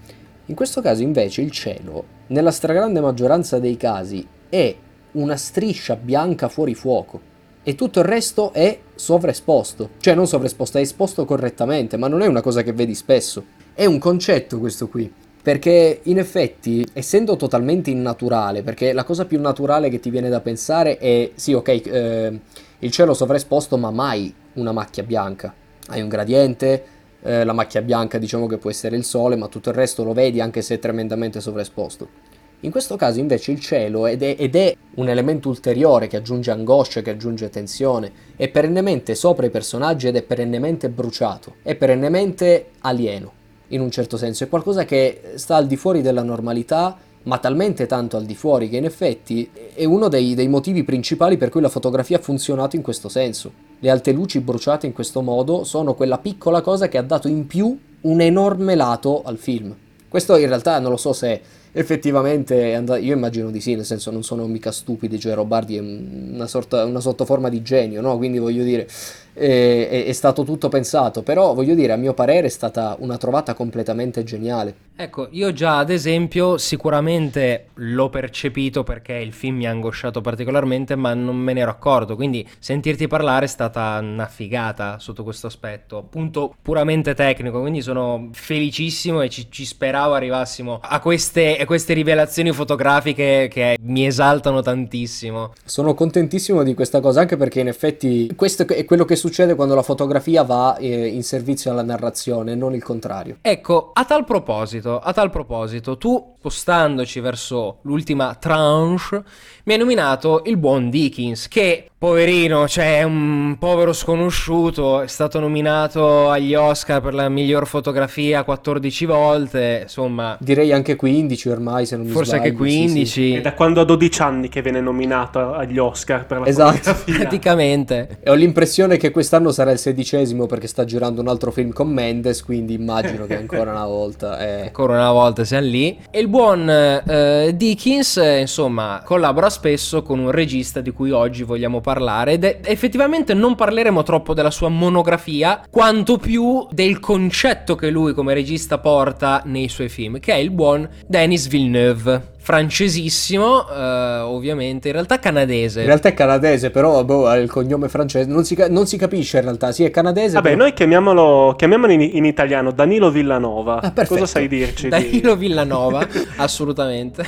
Speaker 3: In questo caso invece il cielo, nella stragrande maggioranza dei casi, è una striscia bianca fuori fuoco e tutto il resto è sovraesposto. Cioè non sovraesposto, è esposto correttamente, ma non è una cosa che vedi spesso. È un concetto questo qui. Perché in effetti, essendo totalmente innaturale, perché la cosa più naturale che ti viene da pensare è, sì ok, eh, il cielo sovraesposto, ma mai una macchia bianca. Hai un gradiente, eh, la macchia bianca diciamo che può essere il sole, ma tutto il resto lo vedi anche se è tremendamente sovraesposto. In questo caso invece il cielo ed è, ed è, un elemento ulteriore che aggiunge angoscia, che aggiunge tensione, è perennemente sopra i personaggi ed è perennemente bruciato, è perennemente alieno, in un certo senso, è qualcosa che sta al di fuori della normalità, ma talmente tanto al di fuori che in effetti è uno dei, dei motivi principali per cui la fotografia ha funzionato in questo senso. Le alte luci bruciate in questo modo sono quella piccola cosa che ha dato in più un enorme lato al film. Questo in realtà non lo so se effettivamente io immagino di sì, nel senso non sono mica stupidi, cioè Robardi è una, sorta, una sottoforma di genio, no? Quindi voglio dire, è, è, è stato tutto pensato, però voglio dire, a mio parere è stata una trovata completamente geniale.
Speaker 1: Ecco, io già ad esempio sicuramente l'ho percepito perché il film mi ha angosciato particolarmente, ma non me ne ero accorto, quindi sentirti parlare è stata una figata sotto questo aspetto, punto puramente tecnico, quindi sono felicissimo e ci, ci speravo arrivassimo a queste, a queste rivelazioni fotografiche che mi esaltano tantissimo.
Speaker 3: Sono contentissimo di questa cosa, anche perché in effetti questo è quello che succede quando la fotografia va eh, in servizio alla narrazione, non il contrario.
Speaker 1: Ecco, a tal proposito, a tal proposito, tu spostandoci verso l'ultima tranche mi hai nominato il buon Dickens che Poverino, cioè è un povero sconosciuto, è stato nominato agli Oscar per la miglior fotografia 14 volte, insomma...
Speaker 3: Direi anche 15 ormai, se non mi
Speaker 1: Forse
Speaker 3: sbaglio.
Speaker 1: anche 15.
Speaker 3: sì, sì.
Speaker 2: È da quando ha 12 anni che viene nominato agli Oscar per la
Speaker 3: Esatto.
Speaker 2: fotografia.
Speaker 1: Praticamente.
Speaker 3: E ho l'impressione che quest'anno sarà il sedicesimo perché sta girando un altro film con Mendes, quindi immagino che ancora una volta... eh. (laughs)
Speaker 1: Ancora una volta siamo lì. E il buon eh, Dickens, insomma, collabora spesso con un regista di cui oggi vogliamo parlare. Ed è- effettivamente non parleremo troppo della sua monografia, quanto più del concetto che lui come regista porta nei suoi film, che è il buon Denis Villeneuve. Francesissimo, eh, ovviamente, in realtà canadese.
Speaker 3: In realtà è canadese, però boh, ha il cognome francese. Non si, non si capisce in realtà. Sì, è canadese.
Speaker 2: Vabbè,
Speaker 3: però-
Speaker 2: noi chiamiamolo, chiamiamolo in, in italiano Danilo Villanova.
Speaker 3: Ah.
Speaker 2: Cosa sai dirci? di-
Speaker 1: Danilo Villanova, (laughs) assolutamente.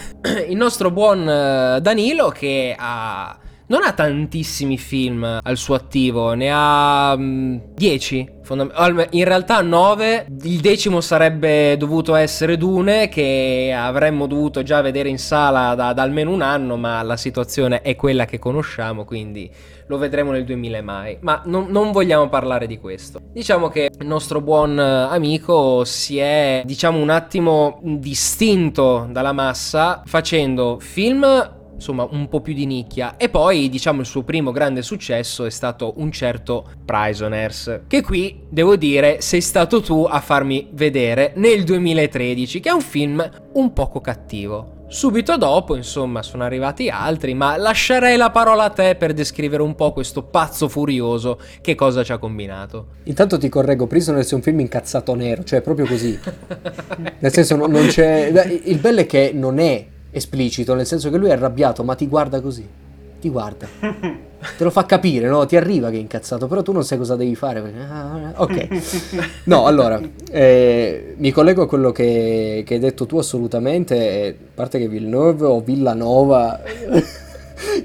Speaker 1: Il nostro buon eh, Danilo che ha... Non ha tantissimi film al suo attivo, ne ha 10. in realtà 9. Il decimo sarebbe dovuto essere Dune, che avremmo dovuto già vedere in sala da, da almeno un anno, ma la situazione è quella che conosciamo, quindi lo vedremo nel 2000 mai. Ma non, non vogliamo parlare di questo. Diciamo che il nostro buon eh, amico si è, diciamo, un attimo distinto dalla massa facendo film insomma un po' più di nicchia e poi diciamo il suo primo grande successo è stato un certo Prisoners che qui devo dire sei stato tu a farmi vedere nel 2013 che è un film un poco cattivo Subito dopo, insomma, sono arrivati altri, ma lascerei la parola a te per descrivere un po' questo pazzo furioso che cosa ci ha combinato.
Speaker 3: Intanto ti correggo, Prisoners è un film incazzato nero, cioè proprio così. Nel senso non, non c'è... Il bello è che non è esplicito, nel senso che lui è arrabbiato, ma ti guarda così. Ti guarda. (laughs) Te lo fa capire, no? Ti arriva che è incazzato, però tu non sai cosa devi fare. perché- ah, Ok. No, allora, eh, mi collego a quello che, che hai detto tu assolutamente, e a parte che Villeneuve o Villanova...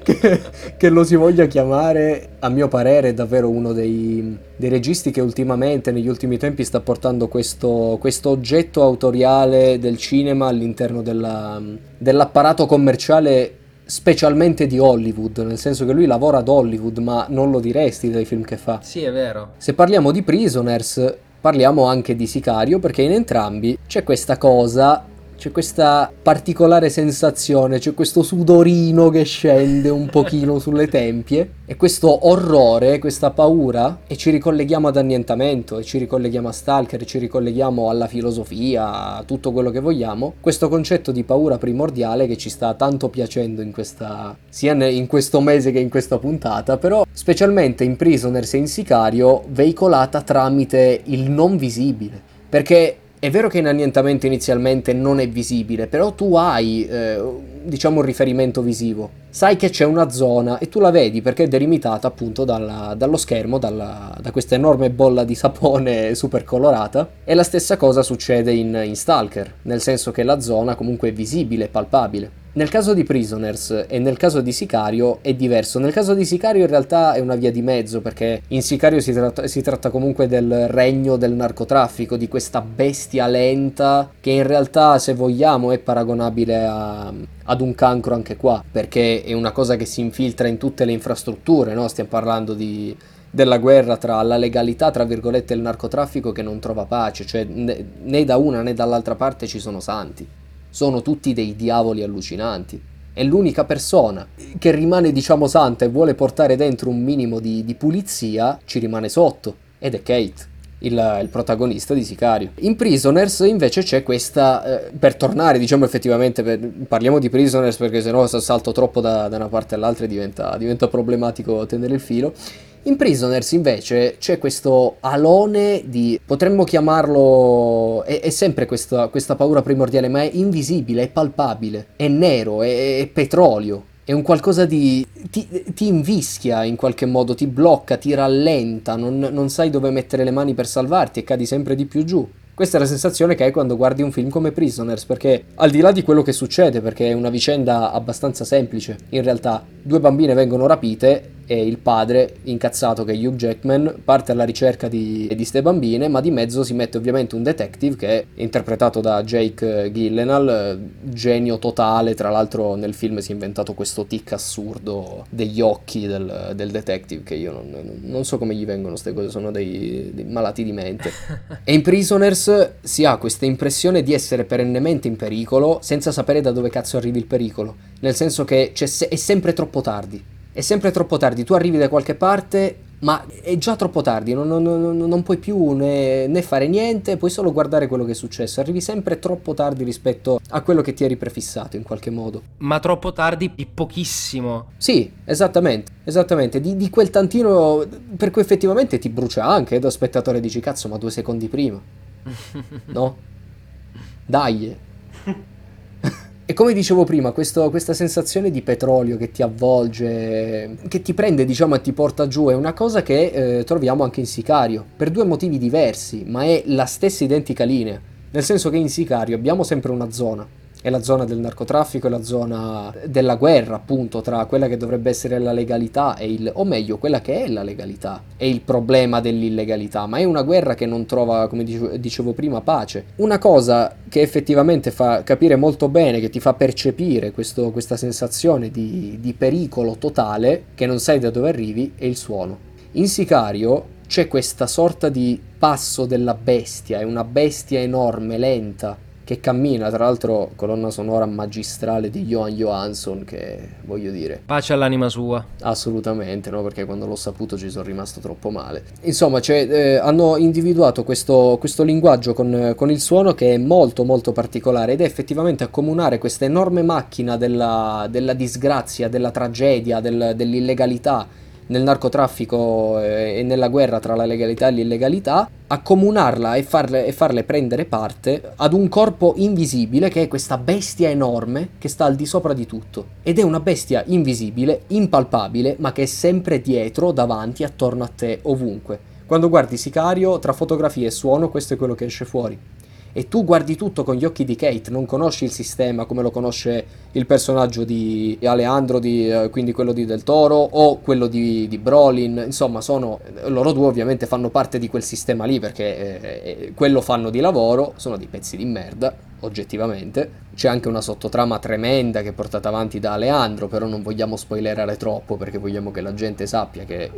Speaker 3: che, che lo si voglia chiamare, a mio parere, è davvero uno dei, dei registi che ultimamente, negli ultimi tempi, sta portando questo, questo oggetto autoriale del cinema all'interno della- dell'apparato commerciale, specialmente di Hollywood, nel senso che lui lavora ad Hollywood, ma non lo diresti dai film che fa.
Speaker 1: Sì, è vero.
Speaker 3: Se parliamo di Prisoners, parliamo anche di Sicario, perché in entrambi c'è questa cosa, c'è questa particolare sensazione, c'è questo sudorino che scende un pochino (laughs) sulle tempie e questo orrore, questa paura e ci ricolleghiamo ad annientamento e ci ricolleghiamo a Stalker, ci ricolleghiamo alla filosofia, a tutto quello che vogliamo. Questo concetto di paura primordiale che ci sta tanto piacendo in questa sia in questo mese che in questa puntata, però specialmente in Prisoners e in Sicario veicolata tramite il non visibile, perché è vero che in annientamento inizialmente non è visibile, però tu hai, eh, diciamo, un riferimento visivo. Sai che c'è una zona e tu la vedi perché è delimitata appunto dalla- dallo schermo, dalla- da questa enorme bolla di sapone (laughs) super colorata. E la stessa cosa succede in, in Stalker, nel senso che la zona comunque è visibile, palpabile. Nel caso di Prisoners e nel caso di Sicario è diverso. Nel caso di Sicario in realtà è una via di mezzo perché in Sicario si tratta, si tratta comunque del regno del narcotraffico, di questa bestia lenta che in realtà se vogliamo è paragonabile a- ad un cancro anche qua perché è una cosa che si infiltra in tutte le infrastrutture, no? Stiamo parlando di della guerra tra la legalità, tra virgolette, e il narcotraffico che non trova pace, cioè né, da una né dall'altra parte ci sono santi sono tutti dei diavoli allucinanti. E l'unica persona che rimane, diciamo, santa e vuole portare dentro un minimo di, di pulizia ci rimane sotto. Ed è Kate, il, il protagonista di Sicario. In Prisoners invece c'è questa. eh, per tornare, diciamo, effettivamente, per- parliamo di Prisoners perché sennò se salto troppo da, da una parte all'altra diventa, diventa problematico tenere il filo. In Prisoners invece c'è questo alone di, potremmo chiamarlo, è, è sempre questa, questa paura primordiale, ma è invisibile, è palpabile, è nero, è, è petrolio, è un qualcosa di... Ti, ti invischia in qualche modo, ti blocca, ti rallenta, non, non sai dove mettere le mani per salvarti e cadi sempre di più giù. Questa è la sensazione che hai quando guardi un film come Prisoners, perché al di là di quello che succede, perché è una vicenda abbastanza semplice, in realtà due bambine vengono rapite e il padre, incazzato che è Hugh Jackman, parte alla ricerca di, di ste bambine, ma di mezzo si mette ovviamente un detective che è interpretato da Jake Gyllenhaal, genio totale, tra l'altro nel film si è inventato questo tic assurdo degli occhi del, del detective, che io non, non, so come gli vengono queste cose, sono dei, dei malati di mente. (laughs) e in Prisoners si ha questa impressione di essere perennemente in pericolo senza sapere da dove cazzo arrivi il pericolo, nel senso che se- è sempre troppo tardi è sempre troppo tardi, tu arrivi da qualche parte, ma è già troppo tardi, non, non, non, non puoi più né, né, fare niente, puoi solo guardare quello che è successo, arrivi sempre troppo tardi rispetto a quello che ti eri prefissato in qualche modo.
Speaker 1: Ma troppo tardi di pochissimo.
Speaker 3: Sì, esattamente, esattamente, di, di quel tantino per cui effettivamente ti brucia anche da spettatore dici cazzo ma due secondi prima, (laughs) no? Dai. E come dicevo prima, questo, questa sensazione di petrolio che ti avvolge, che ti prende diciamo e ti porta giù, è una cosa che eh, troviamo anche in Sicario, per due motivi diversi, ma è la stessa identica linea. Nel senso che in Sicario abbiamo sempre una zona, è la zona del narcotraffico, è la zona della guerra, appunto, tra quella che dovrebbe essere la legalità e il, o meglio, quella che è la legalità e il problema dell'illegalità, ma è una guerra che non trova, come dicevo prima, pace. Una cosa che effettivamente fa capire molto bene, che ti fa percepire questo, questa sensazione di, di pericolo totale, che non sai da dove arrivi, è il suono. In Sicario c'è questa sorta di passo della bestia, è una bestia enorme, lenta, che cammina, tra l'altro colonna sonora magistrale di Johan Johansson che voglio dire.
Speaker 1: Pace all'anima sua.
Speaker 3: Assolutamente, no? perché quando l'ho saputo ci sono rimasto troppo male. Insomma, cioè, eh, hanno individuato questo, questo linguaggio con, con, il suono che è molto molto particolare ed è effettivamente accomunare questa enorme macchina della, della disgrazia, della tragedia, del, dell'illegalità nel narcotraffico eh, e nella guerra tra la legalità e l'illegalità, accomunarla e farle, e farle, prendere parte ad un corpo invisibile che è questa bestia enorme che sta al di sopra di tutto. Ed è una bestia invisibile, impalpabile, ma che è sempre dietro, davanti, attorno a te, ovunque. Quando guardi Sicario, tra fotografie e suono, questo è quello che esce fuori e tu guardi tutto con gli occhi di Kate, non conosci il sistema come lo conosce il personaggio di Aleandro, di, eh, quindi quello di Del Toro o quello di, di, Brolin, insomma sono, loro due ovviamente fanno parte di quel sistema lì perché eh, eh, quello fanno di lavoro, sono dei pezzi di merda, oggettivamente. C'è anche una sottotrama tremenda che è portata avanti da Aleandro, però non vogliamo spoilerare troppo perché vogliamo che la gente sappia che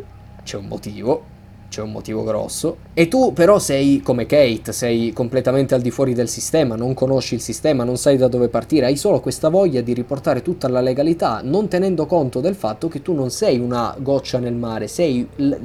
Speaker 3: c'è un motivo c'è un motivo grosso. E tu però sei come Kate, sei completamente al di fuori del sistema, non conosci il sistema, non sai da dove partire, hai solo questa voglia di riportare tutta la legalità, non tenendo conto del fatto che tu non sei una goccia nel mare, sei l-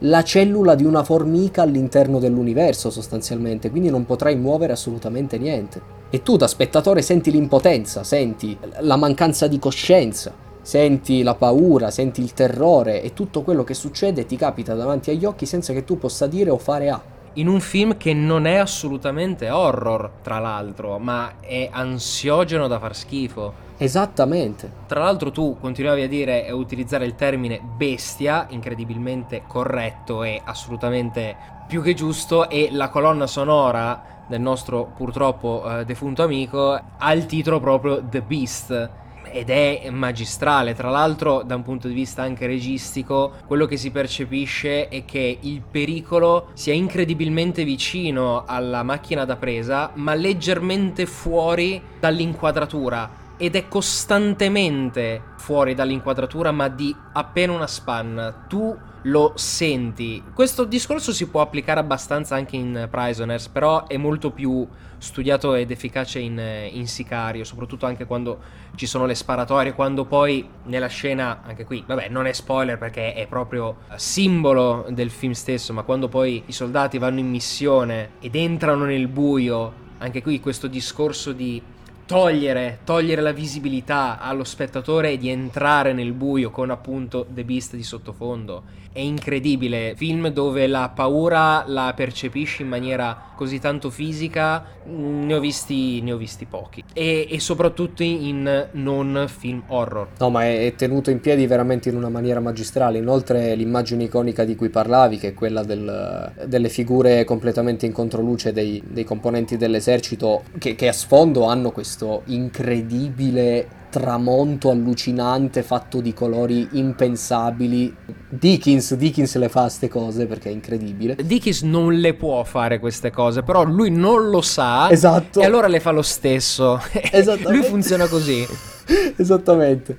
Speaker 3: la cellula di una formica all'interno dell'universo sostanzialmente, quindi non potrai muovere assolutamente niente. E tu da spettatore senti l'impotenza, senti la mancanza di coscienza senti la paura, senti il terrore e tutto quello che succede ti capita davanti agli occhi senza che tu possa dire o fare A.
Speaker 1: In un film che non è assolutamente horror, tra l'altro, ma è ansiogeno da far schifo.
Speaker 3: Esattamente.
Speaker 1: Tra l'altro tu continuavi a dire e utilizzare il termine bestia, incredibilmente corretto e assolutamente più che giusto, e la colonna sonora del nostro purtroppo eh, defunto amico ha il titolo proprio The Beast ed è magistrale. Tra l'altro, da un punto di vista anche registico, quello che si percepisce è che il pericolo sia incredibilmente vicino alla macchina da presa, ma leggermente fuori dall'inquadratura. Ed è costantemente fuori dall'inquadratura, ma di appena una spanna. Tu lo senti. Questo discorso si può applicare abbastanza anche in Prisoners, però è molto più studiato ed efficace in, in, Sicario, soprattutto anche quando ci sono le sparatorie, quando poi nella scena, anche qui, vabbè, non è spoiler perché è proprio simbolo del film stesso, ma quando poi i soldati vanno in missione ed entrano nel buio, anche qui questo discorso di togliere, togliere la visibilità allo spettatore e di entrare nel buio con appunto The Beast di sottofondo. È incredibile, film dove la paura la percepisci in maniera così tanto fisica, ne ho visti, ne ho visti pochi. E, e soprattutto in non film horror.
Speaker 3: No, ma è, è, tenuto in piedi veramente in una maniera magistrale. Inoltre l'immagine iconica di cui parlavi, che è quella del, delle figure completamente in controluce dei, dei componenti dell'esercito, che, che a sfondo hanno questo incredibile tramonto allucinante fatto di colori impensabili. Dickens, Dickens le fa ste cose perché è incredibile.
Speaker 1: Dickens non le può fare queste cose, però lui non lo sa
Speaker 3: Esatto.
Speaker 1: e allora le fa lo stesso. (laughs)
Speaker 3: Esattamente.
Speaker 1: lui funziona così. (laughs)
Speaker 3: Esattamente.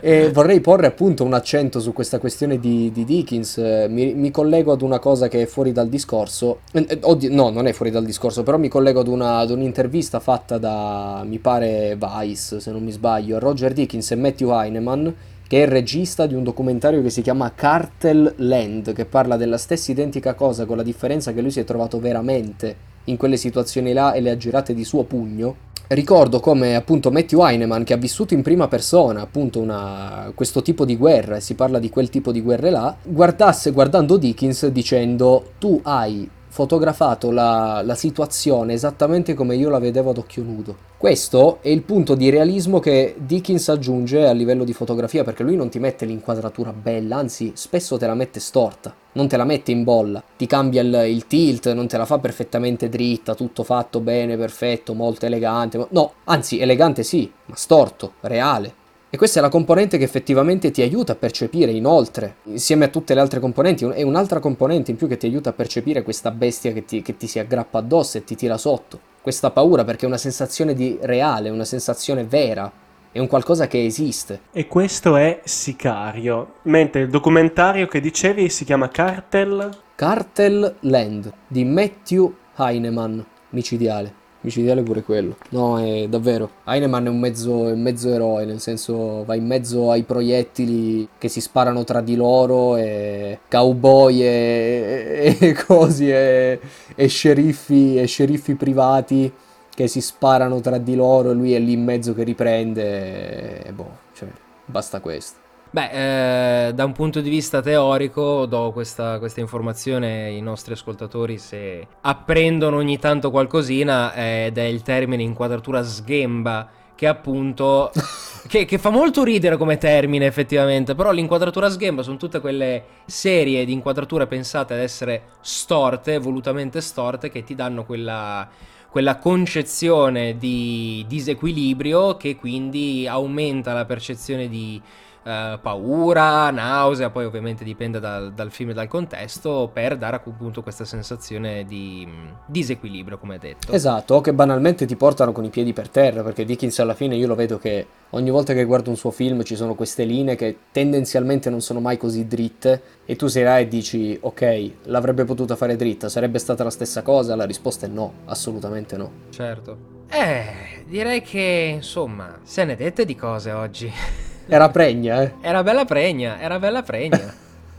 Speaker 3: E vorrei porre appunto un accento su questa questione di, di Dickens. Mi, mi collego ad una cosa che è fuori dal discorso. Eh, eh, oddio, no, non è fuori dal discorso, però mi collego ad, una- ad un'intervista fatta da, mi pare, Vice, se non mi sbaglio, a Roger Dickens e Matthew Heinemann, che è il regista di un documentario che si chiama Cartel Land, che parla della stessa identica cosa, con la differenza che lui si è trovato veramente in quelle situazioni là e le ha girate di suo pugno. Ricordo come appunto Matthew Heinemann, che ha vissuto in prima persona appunto una, questo tipo di guerra, e si parla di quel tipo di guerre là, guardasse guardando Dickens dicendo tu hai fotografato la, la situazione esattamente come io la vedevo ad occhio nudo. Questo è il punto di realismo che Dickens aggiunge a livello di fotografia perché lui non ti mette l'inquadratura bella, anzi spesso te la mette storta, non te la mette in bolla, ti cambia il, il tilt, non te la fa perfettamente dritta, tutto fatto bene, perfetto, molto elegante. No, anzi elegante sì, ma storto, reale. E questa è la componente che effettivamente ti aiuta a percepire inoltre, insieme a tutte le altre componenti, è un'altra componente in più che ti aiuta a percepire questa bestia che ti, che ti si aggrappa addosso e ti tira sotto. Questa paura perché è una sensazione di reale, una sensazione vera, è un qualcosa che esiste.
Speaker 2: E questo è Sicario. Mentre il documentario che dicevi si chiama Cartel.
Speaker 3: Cartel Land di Matthew Heinemann, micidiale. Micidiale pure quello. No, è davvero. Heinemann è un mezzo, un mezzo eroe, nel senso va in mezzo ai proiettili che si sparano tra di loro e cowboy e, e (laughs) cosi e, e sceriffi e sceriffi privati che si sparano tra di loro e lui è lì in mezzo che riprende e boh, cioè, basta questo.
Speaker 1: Beh, eh, da un punto di vista teorico do questa, questa informazione ai nostri ascoltatori se apprendono ogni tanto qualcosina eh, ed è il termine inquadratura sghemba che appunto (laughs) che, che fa molto ridere come termine effettivamente però l'inquadratura sghemba sono tutte quelle serie di inquadrature pensate ad essere storte volutamente storte che ti danno quella quella concezione di disequilibrio che quindi aumenta la percezione di eh, paura, nausea, poi ovviamente dipende dal, dal film e dal contesto, per dare appunto questa sensazione di mh, disequilibrio, come detto.
Speaker 3: Esatto, o che banalmente ti portano con i piedi per terra, perché Dickens alla fine io lo vedo che ogni volta che guardo un suo film ci sono queste linee che tendenzialmente non sono mai così dritte e tu sei là e dici ok, l'avrebbe potuta fare dritta, sarebbe stata la stessa cosa? La risposta è no, assolutamente no.
Speaker 1: Certo. Eh, direi che insomma, se ne dette di cose oggi. (laughs)
Speaker 3: Era pregna, eh.
Speaker 1: Era bella pregna, era bella pregna.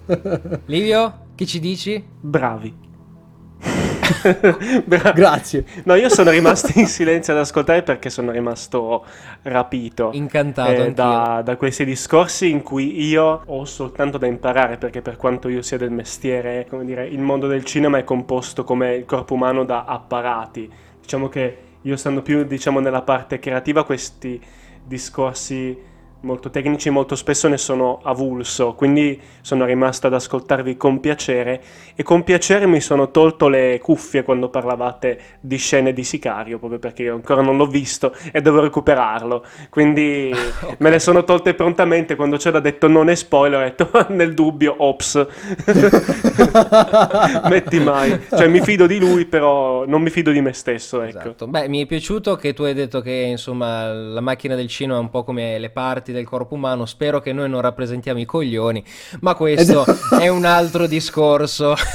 Speaker 1: (laughs) Livio, che ci dici?
Speaker 2: Bravi. (laughs) Bra-
Speaker 3: Grazie.
Speaker 2: No, io sono rimasto in silenzio ad ascoltare perché sono rimasto rapito.
Speaker 1: Incantato
Speaker 2: eh, da, da questi discorsi in cui io ho soltanto da imparare perché per quanto io sia del mestiere, come dire, il mondo del cinema è composto come il corpo umano da apparati. Diciamo che io stando più diciamo nella parte creativa questi discorsi molto tecnici molto spesso ne sono avulso, quindi sono rimasto ad ascoltarvi con piacere. E con piacere mi sono tolto le cuffie quando parlavate di scene di Sicario, proprio perché io ancora non l'ho visto e devo recuperarlo, quindi (laughs) me le sono tolte prontamente quando c'era detto non è spoiler, ho detto nel dubbio, ops, (laughs) metti mai, cioè mi fido di lui però non mi fido di me stesso, ecco.
Speaker 1: Esatto. Beh, mi è piaciuto che tu hai detto che insomma la macchina del cinema è un po' come le parti del corpo umano. Spero che noi non rappresentiamo i coglioni, ma questo (laughs) è un altro discorso. (laughs)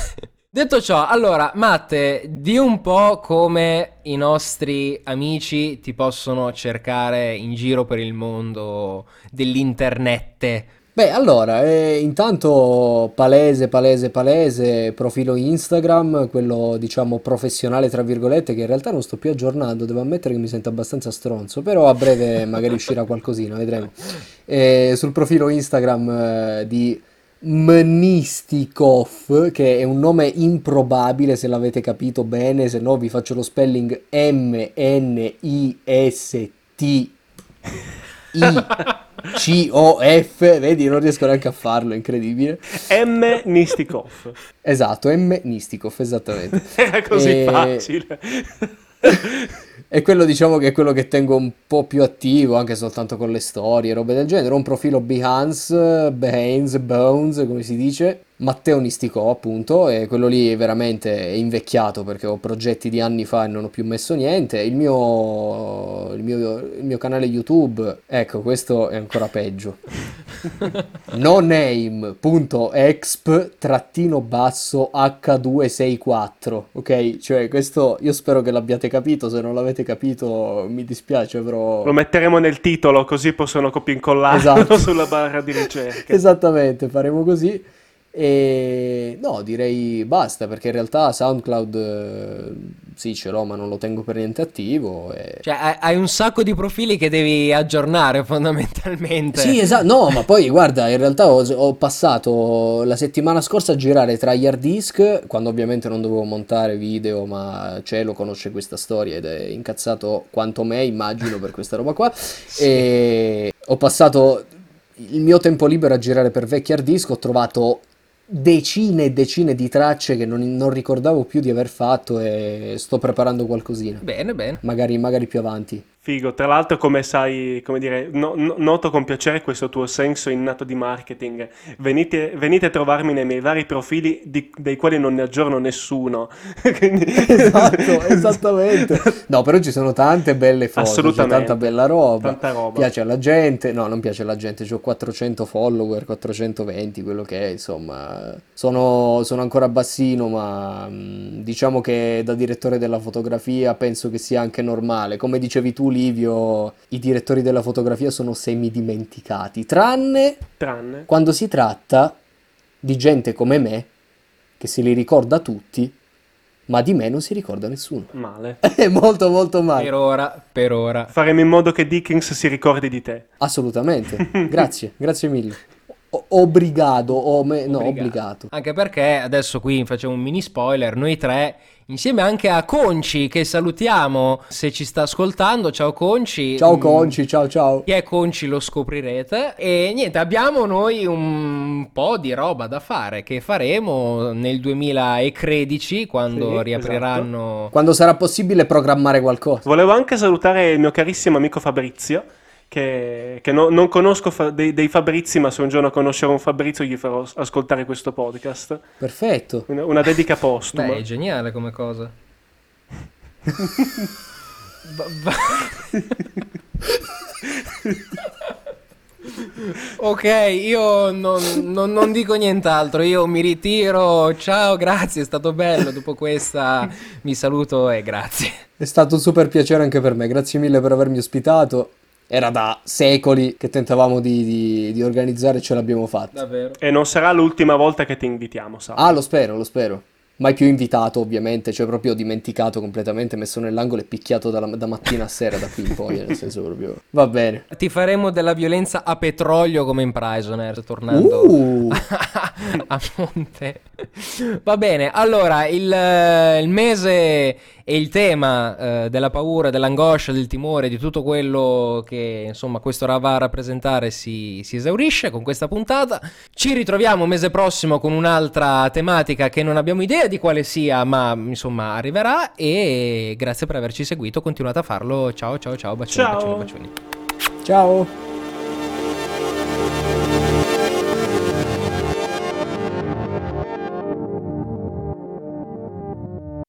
Speaker 1: Detto ciò, allora, Matte, di un po' come i nostri amici ti possono cercare in giro per il mondo dell'internet.
Speaker 3: Beh, allora, eh, intanto palese, palese, palese, profilo Instagram, quello diciamo professionale tra virgolette, che in realtà non sto più aggiornando, devo ammettere che mi sento abbastanza stronzo, però a breve (laughs) magari uscirà qualcosina, vedremo. Eh, sul profilo Instagram eh, di Mnistikov, che è un nome improbabile se l'avete capito bene, se no vi faccio lo spelling M-N-I-S-T. (laughs) I-C-O-F, vedi, non riesco neanche a farlo, è incredibile.
Speaker 2: M. Nistikov.
Speaker 3: Esatto, M. Nistikov, esattamente. (laughs)
Speaker 2: Era così
Speaker 3: E-
Speaker 2: facile. (laughs)
Speaker 3: E quello diciamo che è quello che tengo un po' più attivo, anche soltanto con le storie, robe del genere. Ho un profilo Behance, Behance, Bones, come si dice, Matteo Nisticò appunto, e quello lì veramente è invecchiato perché ho progetti di anni fa e non ho più messo niente. Il mio, il mio, il mio canale YouTube, ecco, questo è ancora peggio. (laughs) noname.exp trattino basso H264, ok? Cioè questo io spero che l'abbiate capito, se non l'avete capito mi dispiace però...
Speaker 2: Lo metteremo nel titolo così possono copia incollarlo esatto. (laughs) sulla barra di ricerca.
Speaker 3: Esattamente, faremo così. E no, direi basta perché in realtà SoundCloud eh, sì ce l'ho ma non lo tengo per niente attivo. E...
Speaker 1: Cioè hai un sacco di profili che devi aggiornare (laughs) fondamentalmente.
Speaker 3: Sì, esatto, no, ma poi guarda, in realtà ho, ho, passato la settimana scorsa a girare tra gli hard disk, quando ovviamente non dovevo montare video, ma Cielo conosce questa storia ed è incazzato quanto me, immagino, per questa roba qua. sì. E ho passato il mio tempo libero a girare per vecchi hard disk, ho trovato decine e decine di tracce che non, non, ricordavo più di aver fatto e sto preparando qualcosina.
Speaker 1: Bene, bene.
Speaker 3: Magari, magari più avanti.
Speaker 2: Figo, tra l'altro come sai, come dire, no, no, noto con piacere questo tuo senso innato di marketing. Venite, venite a trovarmi nei miei vari profili di, dei quali non ne aggiorno nessuno. (laughs)
Speaker 3: Quindi... Esatto, esattamente. (laughs) No, però ci sono tante belle foto, Assolutamente. tanta bella roba.
Speaker 2: Tanta roba.
Speaker 3: Piace alla gente, no, non piace alla gente, ho 400 follower, 420, quello che è, insomma. Sono, sono ancora bassino, ma mm, diciamo che da direttore della fotografia penso che sia anche normale. Come dicevi tu, Livio, i direttori della fotografia sono semi-dimenticati, tranne,
Speaker 2: tranne
Speaker 3: quando si tratta di gente come me, che se li ricorda tutti, ma di me non si ricorda nessuno.
Speaker 2: Male. (laughs)
Speaker 3: È molto molto male.
Speaker 1: Per ora, per ora.
Speaker 2: Faremo in modo che Dickens si ricordi di te.
Speaker 3: Assolutamente. (laughs) grazie, grazie mille. O- obrigado, o me- no, obbligato.
Speaker 1: Anche perché adesso qui facciamo un mini spoiler, noi tre insieme anche a Conci che salutiamo se ci sta ascoltando. Ciao Conci.
Speaker 3: Ciao mm, Conci, ciao ciao.
Speaker 1: Chi è Conci lo scoprirete. E niente, abbiamo noi un po' di roba da fare che faremo nel 2013 quando sì, riapriranno.
Speaker 3: Esatto. Quando sarà possibile programmare qualcosa.
Speaker 2: Volevo anche salutare il mio carissimo amico Fabrizio che, che no, non conosco fa, dei, dei, Fabrizi, ma se un giorno conoscerò un Fabrizio gli farò ascoltare questo podcast.
Speaker 3: Perfetto.
Speaker 2: Una, una dedica postuma.
Speaker 1: Beh, è geniale come cosa. ok, io non, non, non, dico nient'altro, io mi ritiro, ciao, grazie, è stato bello, dopo questa mi saluto e grazie.
Speaker 3: È stato un super piacere anche per me, grazie mille per avermi ospitato era da secoli che tentavamo di, di, di organizzare e ce l'abbiamo fatta.
Speaker 1: Davvero.
Speaker 2: E non sarà l'ultima volta che ti invitiamo, sa.
Speaker 3: Ah, lo spero, lo spero mai più invitato ovviamente, cioè proprio dimenticato completamente, messo nell'angolo e picchiato da, da mattina a sera da qui in poi, nel senso proprio... Va bene.
Speaker 1: Ti faremo della violenza a petrolio come in Prisoner, tornando
Speaker 3: uh. (laughs)
Speaker 1: a monte. Va bene, allora il, il mese e il tema eh, della paura, dell'angoscia, del timore, di tutto quello che insomma questo va a rappresentare si, si esaurisce con questa puntata. Ci ritroviamo mese prossimo con un'altra tematica che non abbiamo idea di quale sia, ma insomma arriverà. E grazie per averci seguito, continuate a farlo. Ciao, ciao, ciao, bacioni,
Speaker 2: ciao.
Speaker 1: bacioni, bacioni.
Speaker 3: Ciao.